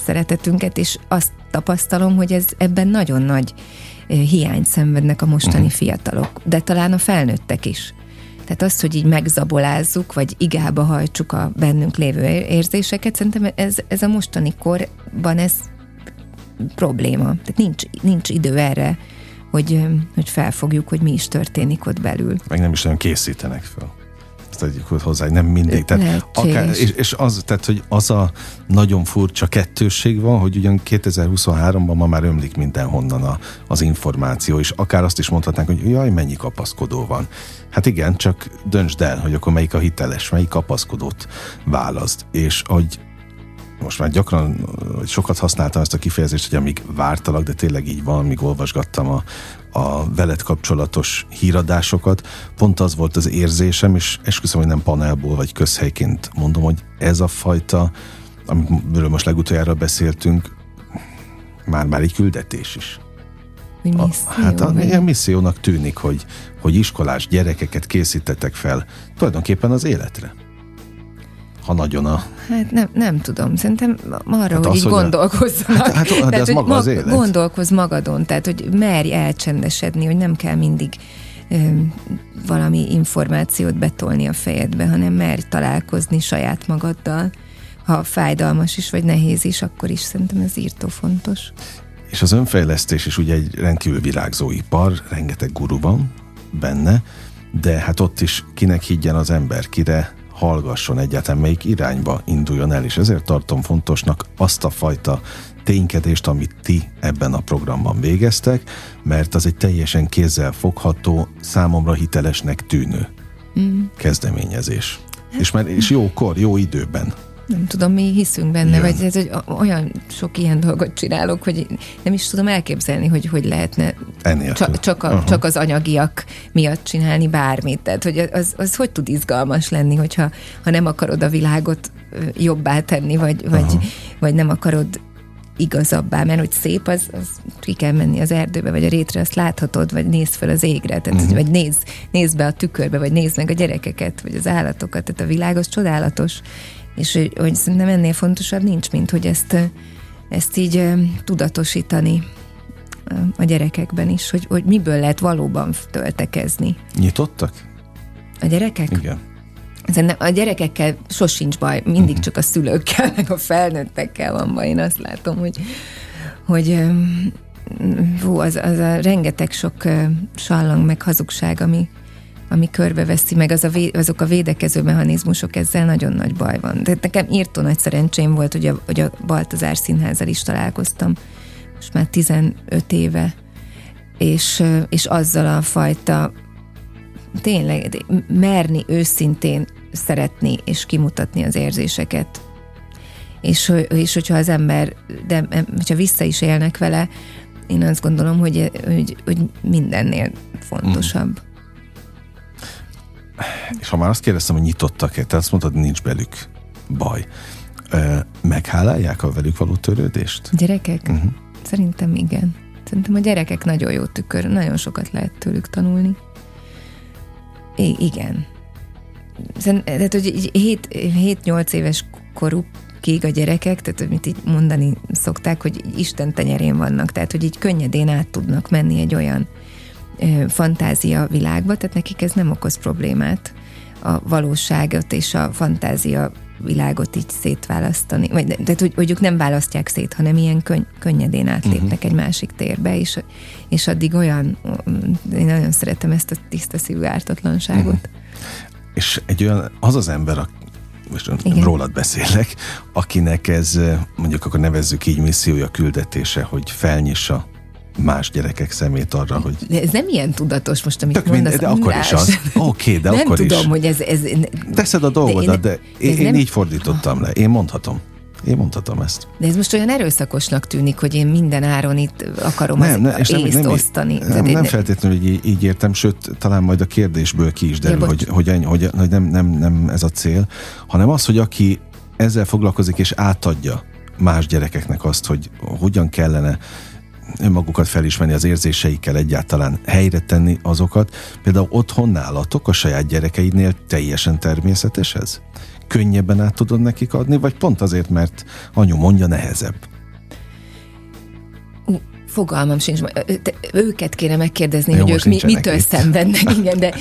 C: szeretetünket, és azt tapasztalom, hogy ez ebben nagyon nagy hiányt szenvednek a mostani uh-huh. fiatalok, de talán a felnőttek is. Tehát azt, hogy így megzabolázzuk, vagy igába hajtsuk a bennünk lévő érzéseket, szerintem ez, ez a mostani korban ez probléma. Tehát nincs, nincs idő erre, hogy, hogy felfogjuk, hogy mi is történik ott belül.
B: Meg nem is nagyon készítenek fel tegyük hozzá, nem mindig. Tehát akár, és, és az, tehát, hogy az a nagyon furcsa kettőség van, hogy ugyan 2023-ban ma már ömlik mindenhonnan a, az információ, és akár azt is mondhatnánk, hogy jaj, mennyi kapaszkodó van. Hát igen, csak döntsd el, hogy akkor melyik a hiteles, melyik kapaszkodót választ. És hogy most már gyakran, sokat használtam ezt a kifejezést, hogy amíg vártalak, de tényleg így van, amíg olvasgattam a, a veled kapcsolatos híradásokat, pont az volt az érzésem, és esküszöm, hogy nem panelból vagy közhelyként mondom, hogy ez a fajta, amiről most legutoljára beszéltünk, már-már egy küldetés is.
C: A,
B: hát a, ilyen missziónak tűnik, hogy, hogy iskolás gyerekeket készítettek fel tulajdonképpen az életre ha nagyon a...
C: Hát nem, nem tudom, szerintem arra, hát hogy az, így hogy gondolkozzanak.
B: Hát, hát, hát tehát, ez maga az élet.
C: Gondolkozz magadon, tehát hogy merj elcsendesedni, hogy nem kell mindig ö, valami információt betolni a fejedbe, hanem merj találkozni saját magaddal. Ha fájdalmas is, vagy nehéz is, akkor is szerintem ez írtó fontos.
B: És az önfejlesztés is ugye egy rendkívül virágzó ipar, rengeteg guru van benne, de hát ott is kinek higgyen az ember, kire hallgasson egyáltalán, melyik irányba induljon el, és ezért tartom fontosnak azt a fajta ténykedést, amit ti ebben a programban végeztek, mert az egy teljesen kézzel fogható, számomra hitelesnek tűnő mm. kezdeményezés. Hát, és, már, és jókor, jó időben
C: nem tudom, mi hiszünk benne, Jön. vagy ez, hogy olyan sok ilyen dolgot csinálok, hogy nem is tudom elképzelni, hogy hogy lehetne csak, csak, a, csak az anyagiak miatt csinálni bármit. Tehát, hogy az, az hogy tud izgalmas lenni, hogyha ha nem akarod a világot jobbá tenni, vagy, vagy, vagy nem akarod igazabbá, mert hogy szép, az, az ki kell menni az erdőbe, vagy a rétre, azt láthatod, vagy nézd fel az égre, tehát, uh-huh. vagy nézd, nézd be a tükörbe, vagy nézd meg a gyerekeket, vagy az állatokat, tehát a világ az csodálatos, és hogy, hogy szerintem ennél fontosabb nincs, mint hogy ezt, ezt így tudatosítani a gyerekekben is, hogy, hogy miből lehet valóban töltekezni.
B: Nyitottak?
C: A gyerekek?
B: Igen.
C: Szerintem a gyerekekkel sosincs baj, mindig uh-huh. csak a szülőkkel, meg a felnőttekkel van baj. Én azt látom, hogy, hogy hú, az, az a rengeteg sok sallang meg hazugság, ami, ami körbeveszi, meg az a vé, azok a védekező mechanizmusok, ezzel nagyon nagy baj van. De nekem írtó nagy szerencsém volt, hogy a, hogy a Baltazár Színházzal is találkoztam, most már 15 éve, és, és azzal a fajta tényleg merni őszintén szeretni és kimutatni az érzéseket. És, és hogyha az ember, de hogyha vissza is élnek vele, én azt gondolom, hogy, hogy, hogy mindennél fontosabb. Mm.
B: És ha már azt kérdeztem, hogy nyitottak-e, te azt mondtad, nincs belük baj. Meghálálják a velük való törődést?
C: Gyerekek? Uh-huh. Szerintem igen. Szerintem a gyerekek nagyon jó tükör, nagyon sokat lehet tőlük tanulni. I- igen. Tehát, hogy 7-8 éves korukig a gyerekek, tehát amit így mondani szokták, hogy Isten tenyerén vannak, tehát hogy így könnyedén át tudnak menni egy olyan fantázia világba, tehát nekik ez nem okoz problémát a valóságot és a fantázia világot így szétválasztani. Vagy, tehát, hogy, hogy ők nem választják szét, hanem ilyen könny, könnyedén átlépnek uh-huh. egy másik térbe, és, és addig olyan, én nagyon szeretem ezt a tiszta szívű ártatlanságot. Uh-huh.
B: És egy olyan, az az ember, most Igen. rólad beszélek, akinek ez mondjuk akkor nevezzük így missziója, küldetése, hogy felnyissa más gyerekek szemét arra, hogy...
C: De ez nem ilyen tudatos most, amit Tök mondasz.
B: Mind, de akkor is az. Oké, okay, de
C: nem
B: akkor
C: tudom,
B: is.
C: hogy ez... ez
B: Teszed a dolgodat, de, de én, nem... én így fordítottam le. Én mondhatom. Én mondhatom ezt.
C: De ez most olyan erőszakosnak tűnik, hogy én minden áron itt akarom nem, az nem, észt nem, osztani.
B: Nem, nem, nem feltétlenül, hogy így, így értem, sőt, talán majd a kérdésből ki is derül, ja, hogy, hogy, hogy, hogy nem, nem, nem ez a cél, hanem az, hogy aki ezzel foglalkozik és átadja más gyerekeknek azt, hogy hogyan kellene önmagukat felismerni az érzéseikkel egyáltalán helyre tenni azokat. Például otthon nálatok a saját gyerekeidnél teljesen természetes ez? Könnyebben át tudod nekik adni, vagy pont azért, mert anyu mondja nehezebb?
C: Fogalmam sincs. Őket kéne megkérdezni, Jó, hogy ők mi, mitől itt. szenvednek, igen, de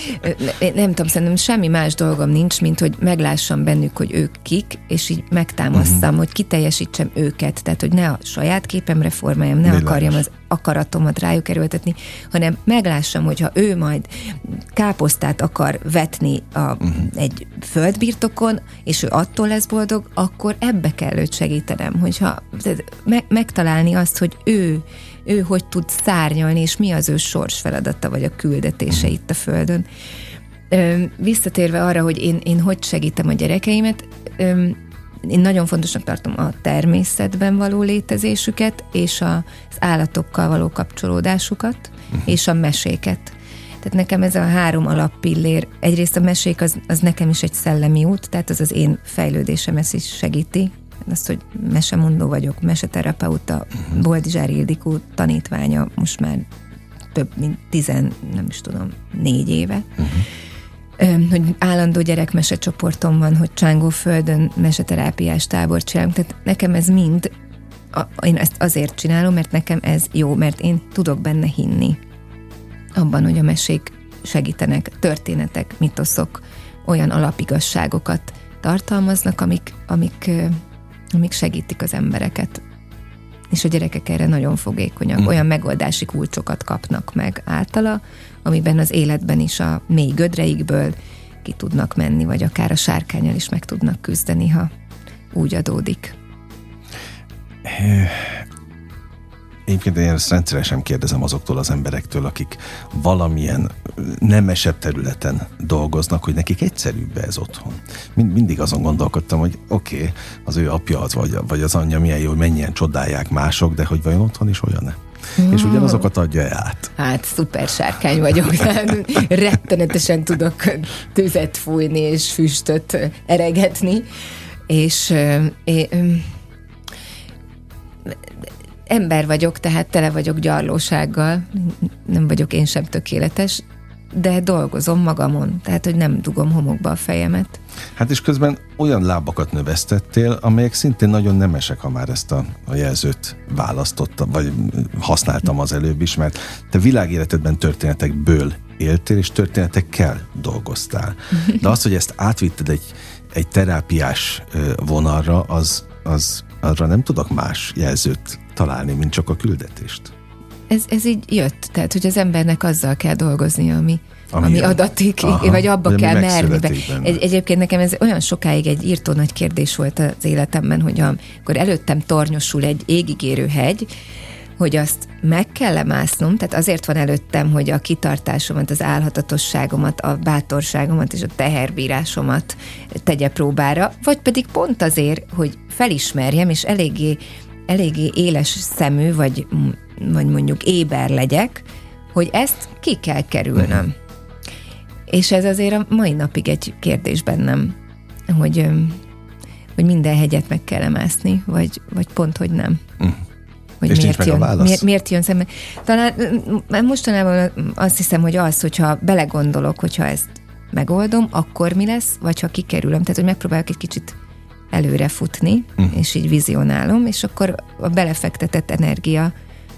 C: nem tudom, szerintem semmi más dolgom nincs, mint hogy meglássam bennük, hogy ők kik, és így megtámasztam, uh-huh. hogy kiteljesítsem őket, tehát hogy ne a saját képemre formáljam, ne Világos. akarjam az akaratomat rájuk erőltetni, hanem meglássam, hogyha ő majd káposztát akar vetni a, uh-huh. egy földbirtokon, és ő attól lesz boldog, akkor ebbe kell őt segítenem, hogyha me- megtalálni azt, hogy ő ő hogy tud szárnyalni, és mi az ő sors feladata, vagy a küldetése itt a Földön. Visszatérve arra, hogy én, én hogy segítem a gyerekeimet, én nagyon fontosnak tartom a természetben való létezésüket, és az állatokkal való kapcsolódásukat, uh-huh. és a meséket. Tehát nekem ez a három alappillér, egyrészt a mesék az, az nekem is egy szellemi út, tehát az az én fejlődésem ezt is segíti, azt, hogy mesemondó vagyok, meseterapeuta, uh-huh. Boldizsár Ildikó tanítványa most már több mint tizen, nem is tudom, négy éve. Uh-huh. Hogy állandó gyerekmesecsoportom van, hogy Csángóföldön meseterápiás tábor csinálunk, tehát nekem ez mind, a, én ezt azért csinálom, mert nekem ez jó, mert én tudok benne hinni. Abban, hogy a mesék segítenek, történetek, mitoszok, olyan alapigasságokat tartalmaznak, amik, amik amik segítik az embereket. És a gyerekek erre nagyon fogékonyak. Mm. Olyan megoldási kulcsokat kapnak meg általa, amiben az életben is a mély gödreikből ki tudnak menni, vagy akár a sárkányal is meg tudnak küzdeni, ha úgy adódik.
B: Egyébként én ezt rendszeresen kérdezem azoktól az emberektől, akik valamilyen nemesebb területen dolgoznak, hogy nekik egyszerűbb ez otthon. Mind, mindig azon gondolkodtam, hogy oké, okay, az ő apja az, vagy, vagy az anyja milyen jó, hogy mennyien csodálják mások, de hogy vajon otthon is olyan-e? Mm. És ugyanazokat adja át.
C: Hát szuper sárkány vagyok, rettenetesen tudok tüzet fújni és füstöt eregetni, és é, ember vagyok, tehát tele vagyok gyarlósággal, nem vagyok én sem tökéletes, de dolgozom magamon, tehát hogy nem dugom homokba a fejemet.
B: Hát és közben olyan lábakat növesztettél, amelyek szintén nagyon nemesek, ha már ezt a, a jelzőt választottam, vagy használtam az előbb is, mert te világéletedben történetekből éltél, és történetekkel dolgoztál. De az, hogy ezt átvitted egy, egy terápiás vonalra, az, az arra nem tudok más jelzőt találni, mint csak a küldetést.
C: Ez, ez így jött, tehát hogy az embernek azzal kell dolgozni, ami, ami, ami adatik, Aha, vagy abba kell merni. Be. Egy, egyébként nekem ez olyan sokáig egy írtó nagy kérdés volt az életemben, hogy amikor előttem tornyosul egy égigérő hegy, hogy azt meg kell másznom, tehát azért van előttem, hogy a kitartásomat, az álhatatosságomat, a bátorságomat és a teherbírásomat tegye próbára, vagy pedig pont azért, hogy felismerjem, és eléggé, eléggé éles szemű, vagy, vagy mondjuk éber legyek, hogy ezt ki kell kerülnöm. Uh-huh. És ez azért a mai napig egy kérdés bennem, hogy, hogy minden hegyet meg kell mászni, vagy, vagy pont, hogy nem. Uh-huh hogy
B: és
C: miért
B: jön,
C: miért, miért jön szembe. Talán mostanában azt hiszem, hogy az, hogyha belegondolok, hogyha ezt megoldom, akkor mi lesz, vagy ha kikerülöm. Tehát, hogy megpróbálok egy kicsit előre futni, uh. és így vizionálom, és akkor a belefektetett energia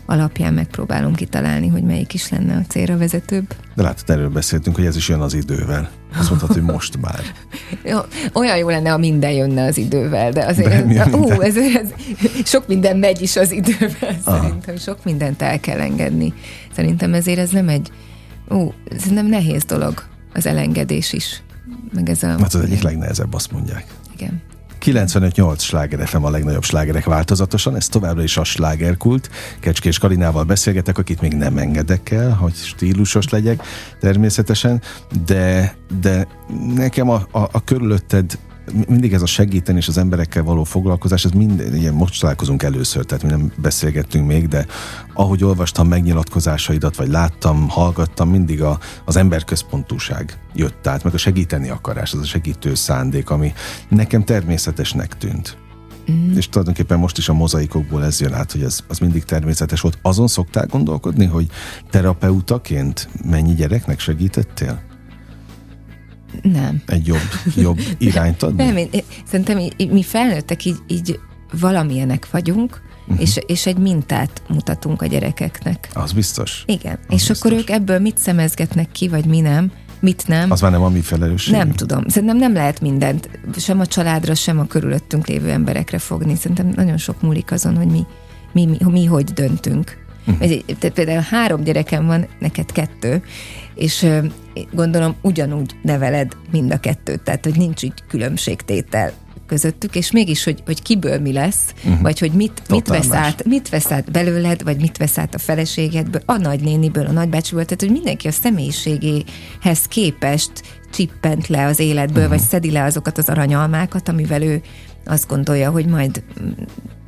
C: alapján megpróbálom kitalálni, hogy melyik is lenne a célra vezetőbb.
B: De látod, erről beszéltünk, hogy ez is jön az idővel. Azt mondtad, hogy most már.
C: olyan jó lenne, ha minden jönne az idővel, de azért de ez, ú, ez, ez, sok minden megy is az idővel. Aha. Szerintem sok mindent el kell engedni. Szerintem ezért ez nem egy, ú, nem nehéz dolog, az elengedés is. Meg ez a...
B: Hát az egyik legnehezebb, azt mondják.
C: Igen.
B: 95-8 sláger FM a legnagyobb slágerek változatosan, ez továbbra is a slágerkult. Kecskés Karinával beszélgetek, akit még nem engedek el, hogy stílusos legyek természetesen, de, de nekem a, a, a körülötted mindig ez a segíteni és az emberekkel való foglalkozás, ez minden, ilyen most találkozunk először, tehát mi nem beszélgettünk még, de ahogy olvastam megnyilatkozásaidat, vagy láttam, hallgattam, mindig a, az emberközpontúság jött át, meg a segíteni akarás, az a segítő szándék, ami nekem természetesnek tűnt. Mm. És tulajdonképpen most is a mozaikokból ez jön át, hogy ez az mindig természetes volt. Azon szoktál gondolkodni, hogy terapeutaként mennyi gyereknek segítettél?
C: Nem.
B: Egy jobb, jobb irányt adni?
C: Nem, én, szerintem mi felnőttek így, így valamilyenek vagyunk, uh-huh. és, és egy mintát mutatunk a gyerekeknek.
B: Az biztos.
C: Igen,
B: az
C: és
B: biztos.
C: akkor ők ebből mit szemezgetnek ki, vagy mi nem, mit nem.
B: Az már nem a mi felelősség.
C: Nem tudom. Szerintem nem lehet mindent sem a családra, sem a körülöttünk lévő emberekre fogni. Szerintem nagyon sok múlik azon, hogy mi, mi, mi, mi hogy döntünk. Uh-huh. Tehát például három gyerekem van, neked kettő, és gondolom ugyanúgy neveled mind a kettőt, tehát hogy nincs így különbségtétel közöttük, és mégis, hogy, hogy kiből mi lesz, uh-huh. vagy hogy mit, mit, vesz át, mit vesz át belőled, vagy mit vesz át a feleségedből, a nagynéniből, a nagybácsiból, tehát hogy mindenki a személyiségéhez képest csippent le az életből, uh-huh. vagy szedi le azokat az aranyalmákat, amivel ő azt gondolja, hogy majd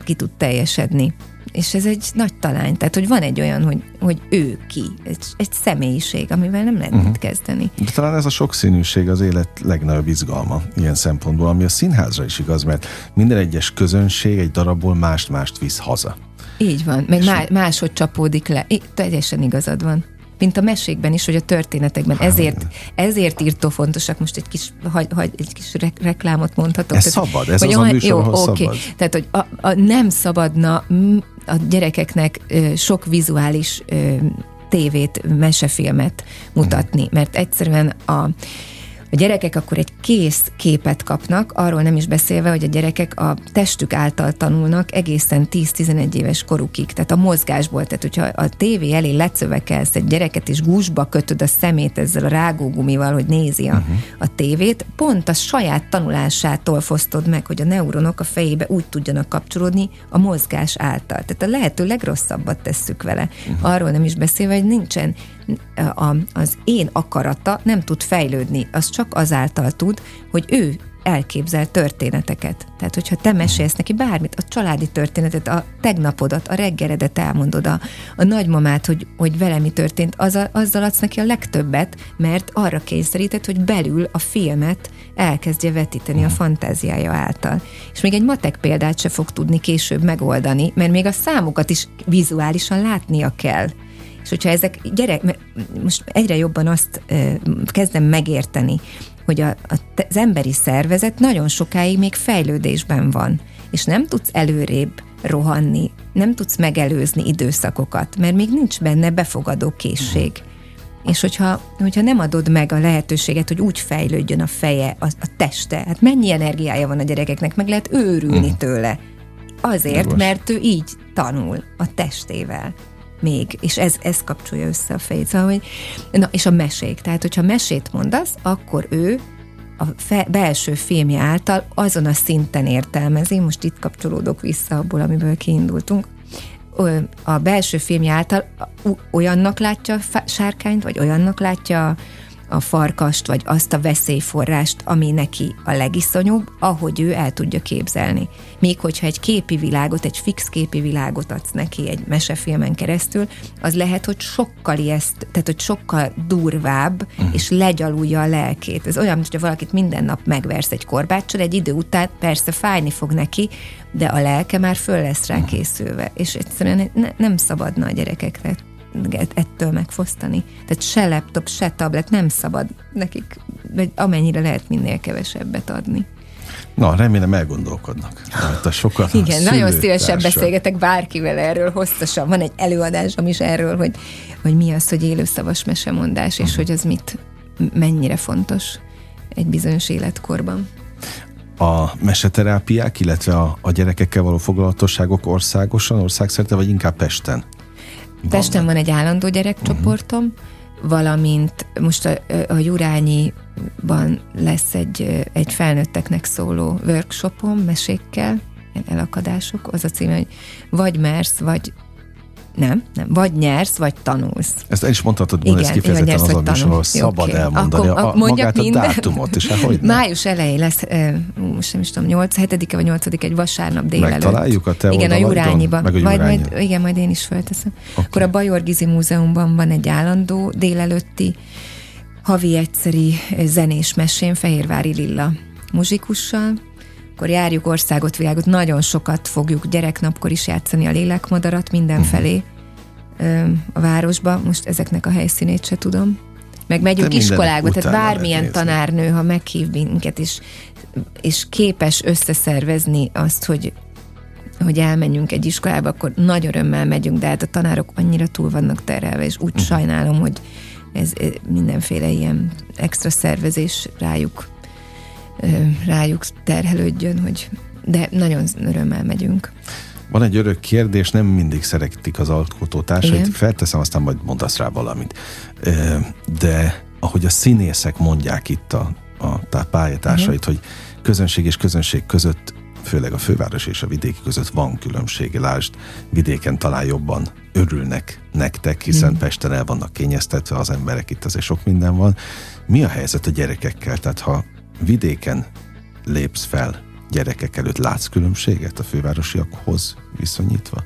C: ki tud teljesedni. És ez egy nagy talány, tehát hogy van egy olyan, hogy, hogy ő ki, egy, egy személyiség, amivel nem lehet uh-huh. mit kezdeni.
B: De talán ez a sokszínűség az élet legnagyobb izgalma ilyen szempontból, ami a színházra is igaz, mert minden egyes közönség egy darabból mást-mást visz haza.
C: Így van, meg má, máshogy csapódik le. Teljesen igazad van mint a mesékben is, hogy a történetekben. Ezért, ezért írtó fontosak. Most egy kis, hagy, hagy, egy kis re- reklámot mondhatok.
B: Ez tehát, szabad, ez az a műsor, jó, okay. szabad.
C: Tehát, hogy a, a nem szabadna a gyerekeknek sok vizuális tévét, mesefilmet mutatni, mert egyszerűen a a gyerekek akkor egy kész képet kapnak, arról nem is beszélve, hogy a gyerekek a testük által tanulnak egészen 10-11 éves korukig, tehát a mozgásból, tehát hogyha a tévé elé lecövekelsz egy gyereket, és gúzsba kötöd a szemét ezzel a rágógumival, hogy nézi a, uh-huh. a tévét, pont a saját tanulásától fosztod meg, hogy a neuronok a fejébe úgy tudjanak kapcsolódni a mozgás által. Tehát a lehető legrosszabbat tesszük vele. Uh-huh. Arról nem is beszélve, hogy nincsen a, az én akarata nem tud fejlődni, az csak azáltal tud, hogy ő elképzel történeteket. Tehát, hogyha te mesélsz neki bármit, a családi történetet, a tegnapodat, a reggeledet elmondod, a, a nagymamát, hogy, hogy vele mi történt, azzal, azzal adsz neki a legtöbbet, mert arra kényszerített, hogy belül a filmet elkezdje vetíteni a fantáziája által. És még egy matek példát se fog tudni később megoldani, mert még a számokat is vizuálisan látnia kell. Hogyha ezek gyerek, most egyre jobban azt kezdem megérteni, hogy a, a, az emberi szervezet nagyon sokáig még fejlődésben van, és nem tudsz előrébb rohanni, nem tudsz megelőzni időszakokat, mert még nincs benne befogadó készség. És hogyha, hogyha nem adod meg a lehetőséget, hogy úgy fejlődjön a feje, a, a teste, hát mennyi energiája van a gyerekeknek, meg lehet őrülni mm. tőle. Azért, Jogos. mert ő így tanul a testével még, és ez, ez kapcsolja össze a fejét. Szóval, hogy, na, és a mesék. Tehát, hogyha mesét mondasz, akkor ő a fe, belső filmje által azon a szinten értelmezi, most itt kapcsolódok vissza abból, amiből kiindultunk, a belső filmje által olyannak látja a sárkányt, vagy olyannak látja a farkast, vagy azt a veszélyforrást, ami neki a legiszonyúbb, ahogy ő el tudja képzelni. Még hogyha egy képi világot, egy fix képi világot adsz neki egy mesefilmen keresztül, az lehet, hogy sokkal ijeszt, tehát hogy sokkal durvább, uh-huh. és legyalulja a lelkét. Ez olyan, mintha valakit minden nap megversz egy korbáccsal, egy idő után persze fájni fog neki, de a lelke már föl lesz rá mhm. készülve. És egyszerűen ne, nem szabadna a gyerekekre ettől megfosztani. Tehát se laptop, se tablet nem szabad nekik, vagy amennyire lehet minél kevesebbet adni.
B: Na, remélem elgondolkodnak. Hát sokat
C: Igen, nagyon szívesen beszélgetek bárkivel erről hosszasan. Van egy előadásom is erről, hogy, hogy mi az, hogy élőszavas mesemondás, és uh-huh. hogy az mit, mennyire fontos egy bizonyos életkorban.
B: A meseterápiák, illetve a, a gyerekekkel való foglalatosságok országosan, országszerte, vagy inkább Pesten?
C: Pesten van egy állandó gyerekcsoportom, uh-huh. valamint most a, a Jurányiban lesz egy, egy felnőtteknek szóló workshopom mesékkel, elakadások, az a címe, hogy vagy mersz, vagy nem, nem. Vagy nyersz, vagy tanulsz.
B: Ezt el is mondhatod, hogy ez kifejezetten nyersz, az admissonról szabad okay. elmondani akkor, a, magát minden. a dátumot, és hát hogy
C: nem. Május elején lesz, most nem is tudom, 8 7 vagy 8 egy vasárnap délelőtt.
B: Megtaláljuk a te
C: Igen, a Jurányiban. Meg a Jurányi. majd, majd, igen, majd én is felteszem. Okay. Akkor a Bajor Gizi Múzeumban van egy állandó délelőtti havi egyszeri zenés mesén Fehérvári Lilla muzsikussal, akkor járjuk országot, világot, nagyon sokat fogjuk gyereknapkor is játszani a lélekmadarat mindenfelé uh-huh. a városba, most ezeknek a helyszínét se tudom. Meg megyünk iskolákba, tehát bármilyen tanárnő, ha meghív minket, és, és képes összeszervezni azt, hogy hogy elmenjünk egy iskolába, akkor nagy örömmel megyünk, de hát a tanárok annyira túl vannak terelve, és úgy uh-huh. sajnálom, hogy ez mindenféle ilyen extra szervezés rájuk, rájuk terhelődjön, hogy de nagyon örömmel megyünk.
B: Van egy örök kérdés, nem mindig szeretik az alkotótársait, felteszem, aztán majd mondasz rá valamit. De ahogy a színészek mondják itt a, a pályatársait, uh-huh. hogy közönség és közönség között főleg a főváros és a vidéki között van különbség. Lásd, vidéken talán jobban örülnek nektek, hiszen mm. Pesten el vannak kényeztetve az emberek, itt azért sok minden van. Mi a helyzet a gyerekekkel? Tehát ha vidéken lépsz fel gyerekek előtt, látsz különbséget a fővárosiakhoz viszonyítva?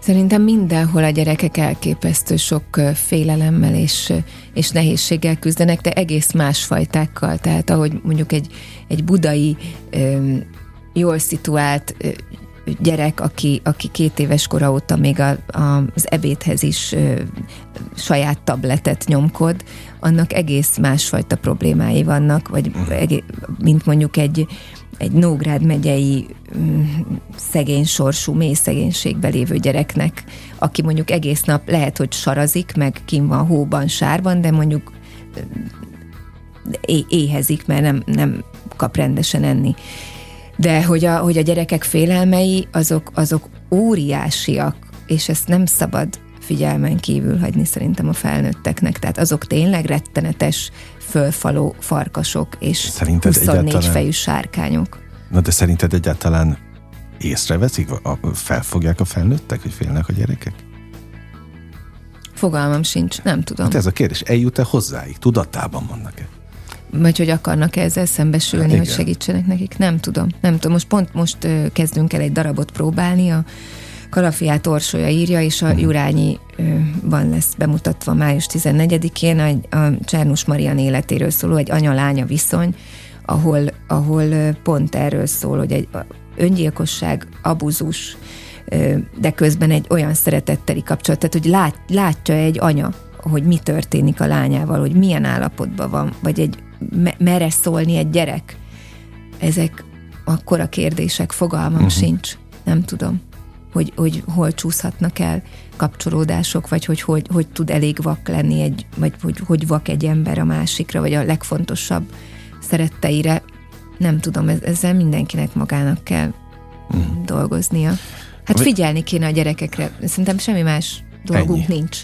C: Szerintem mindenhol a gyerekek elképesztő sok félelemmel és, és nehézséggel küzdenek, de egész más fajtákkal. Tehát ahogy mondjuk egy, egy budai jól szituált gyerek, aki, aki két éves kora óta még a, a, az ebédhez is ö, saját tabletet nyomkod, annak egész másfajta problémái vannak, vagy mint mondjuk egy, egy Nógrád megyei mm, szegény sorsú, mély szegénységbe lévő gyereknek, aki mondjuk egész nap lehet, hogy sarazik, meg kim van hóban, sárban, de mondjuk éhezik, mert nem, nem kap rendesen enni de hogy a, hogy a gyerekek félelmei azok, azok óriásiak, és ezt nem szabad figyelmen kívül hagyni szerintem a felnőtteknek. Tehát azok tényleg rettenetes fölfaló farkasok és szerinted 24 egyáltalán... fejű sárkányok.
B: Na de szerinted egyáltalán észreveszik, felfogják a felnőttek, hogy félnek a gyerekek?
C: Fogalmam sincs, nem tudom.
B: Hát ez a kérdés, eljut-e hozzáig? Tudatában vannak-e?
C: Vagy hogy akarnak -e ezzel szembesülni, hogy segítsenek nekik. Nem tudom. Nem tudom. Most pont most kezdünk el egy darabot próbálni, a Kalafiát Orsolya írja, és a mhm. Jurányi van lesz bemutatva május 14-én a, a Csernus Marian életéről szóló egy anya-lánya viszony, ahol, ahol pont erről szól, hogy egy öngyilkosság, abuzus, de közben egy olyan szeretetteli kapcsolat, tehát hogy lát, látja egy anya, hogy mi történik a lányával, hogy milyen állapotban van, vagy egy mere szólni egy gyerek? Ezek akkora kérdések, fogalmam uh-huh. sincs. Nem tudom, hogy, hogy hol csúszhatnak el kapcsolódások, vagy hogy, hogy hogy tud elég vak lenni, egy, vagy hogy, hogy vak egy ember a másikra, vagy a legfontosabb szeretteire. Nem tudom, ezzel mindenkinek magának kell uh-huh. dolgoznia. Hát figyelni kéne a gyerekekre. Szerintem semmi más dolgunk Ennyi. nincs.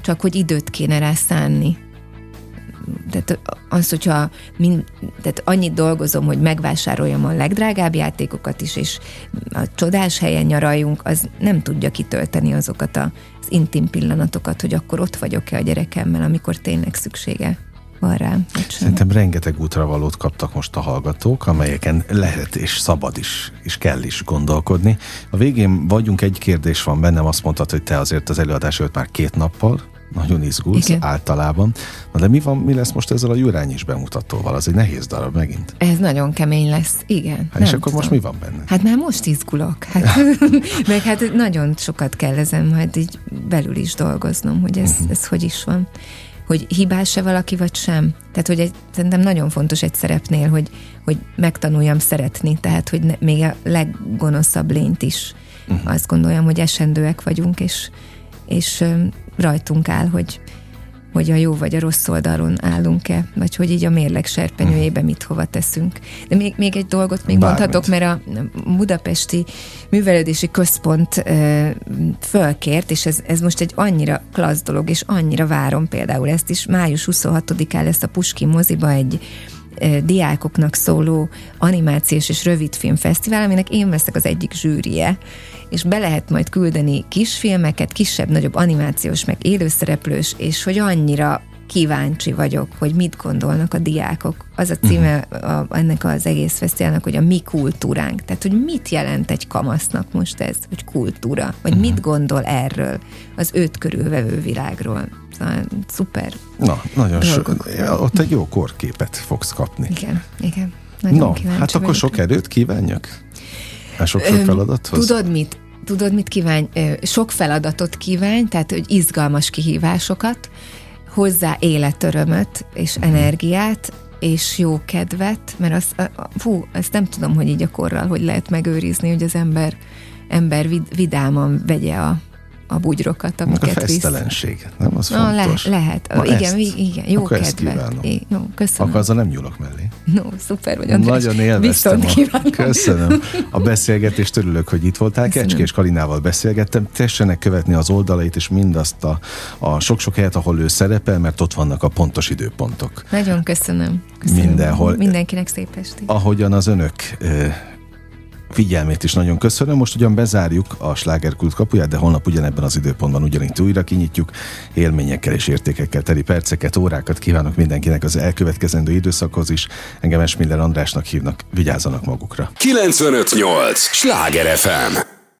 C: Csak hogy időt kéne rá szánni tehát az, hogyha mind, tehát annyit dolgozom, hogy megvásároljam a legdrágább játékokat is, és a csodás helyen nyaraljunk, az nem tudja kitölteni azokat az intim pillanatokat, hogy akkor ott vagyok-e a gyerekemmel, amikor tényleg szüksége van rám.
B: Szerintem rengeteg útravalót kaptak most a hallgatók, amelyeken lehet és szabad is, és kell is gondolkodni. A végén vagyunk, egy kérdés van bennem, azt mondtad, hogy te azért az előadás előtt már két nappal nagyon izgulsz Igen. általában. Na de mi van, mi lesz most ezzel a Jurányis bemutatóval? Az egy nehéz darab megint.
C: Ez nagyon kemény lesz, igen.
B: Hát és akkor tudom. most mi van benne?
C: Hát már most izgulok. Hát, meg hát nagyon sokat kell ezen majd így belül is dolgoznom, hogy ez, uh-huh. ez hogy is van hogy hibás-e valaki, vagy sem. Tehát, hogy egy, szerintem nagyon fontos egy szerepnél, hogy, hogy megtanuljam szeretni, tehát, hogy ne, még a leggonoszabb lényt is uh-huh. azt gondoljam, hogy esendőek vagyunk, és, és rajtunk áll, hogy, hogy a jó vagy a rossz oldalon állunk-e, vagy hogy így a mérleg serpenyőjébe mhm. mit hova teszünk. De még, még egy dolgot még Bármit. mondhatok, mert a Budapesti Művelődési Központ ö, fölkért, és ez, ez most egy annyira klassz dolog, és annyira várom például ezt is. Május 26-án lesz a Puskin moziba egy diákoknak szóló animációs és rövidfilmfesztivál, aminek én veszek az egyik zsűrie, és be lehet majd küldeni kisfilmeket, kisebb-nagyobb animációs, meg élőszereplős, és hogy annyira kíváncsi vagyok, hogy mit gondolnak a diákok. Az a címe uh-huh. a, ennek az egész fesztiválnak, hogy a mi kultúránk. Tehát, hogy mit jelent egy kamasznak most ez, hogy kultúra, vagy uh-huh. mit gondol erről, az őt körülvevő világról. Szóval szuper.
B: Na, nagyon so, ott egy jó korképet fogsz kapni.
C: Igen, igen. Nagyon
B: Na, hát akkor vagyok. sok erőt kívánjak. Hát sok-sok feladathoz.
C: Tudod mit? Tudod, mit kívánj? Sok feladatot kívánj, tehát hogy izgalmas kihívásokat, hozzá életörömöt és mm. energiát, és jó kedvet, mert az, fú, ezt nem tudom, hogy így a korral hogy lehet megőrizni, hogy az ember ember vid, vidáman vegye a, a bugyrokat, amiket
B: a fesztelenség, nem? Az
C: Na,
B: fontos.
C: Le, lehet.
B: Na
C: igen,
B: ezt,
C: igen, jó
B: akkor
C: kedvet. É, jó, köszönöm.
B: Akkor azzal nem nyúlok mellé.
C: No, szuper vagy, András.
B: Nagyon élveztem. A, köszönöm. A beszélgetést örülök, hogy itt voltál. Kecske és Kalinával beszélgettem. Tessenek követni az oldalait és mindazt a, a sok-sok helyet, ahol ő szerepel, mert ott vannak a pontos időpontok.
C: Nagyon köszönöm. köszönöm.
B: Mindenhol.
C: Mindenkinek szép estét.
B: Ahogyan az önök figyelmét is nagyon köszönöm. Most ugyan bezárjuk a slágerkult kapuját, de holnap ugyanebben az időpontban ugyanitt újra kinyitjuk. Élményekkel és értékekkel teli perceket, órákat kívánok mindenkinek az elkövetkezendő időszakhoz is. Engem Esmiller Andrásnak hívnak, vigyázzanak magukra.
A: 958! Sláger FM!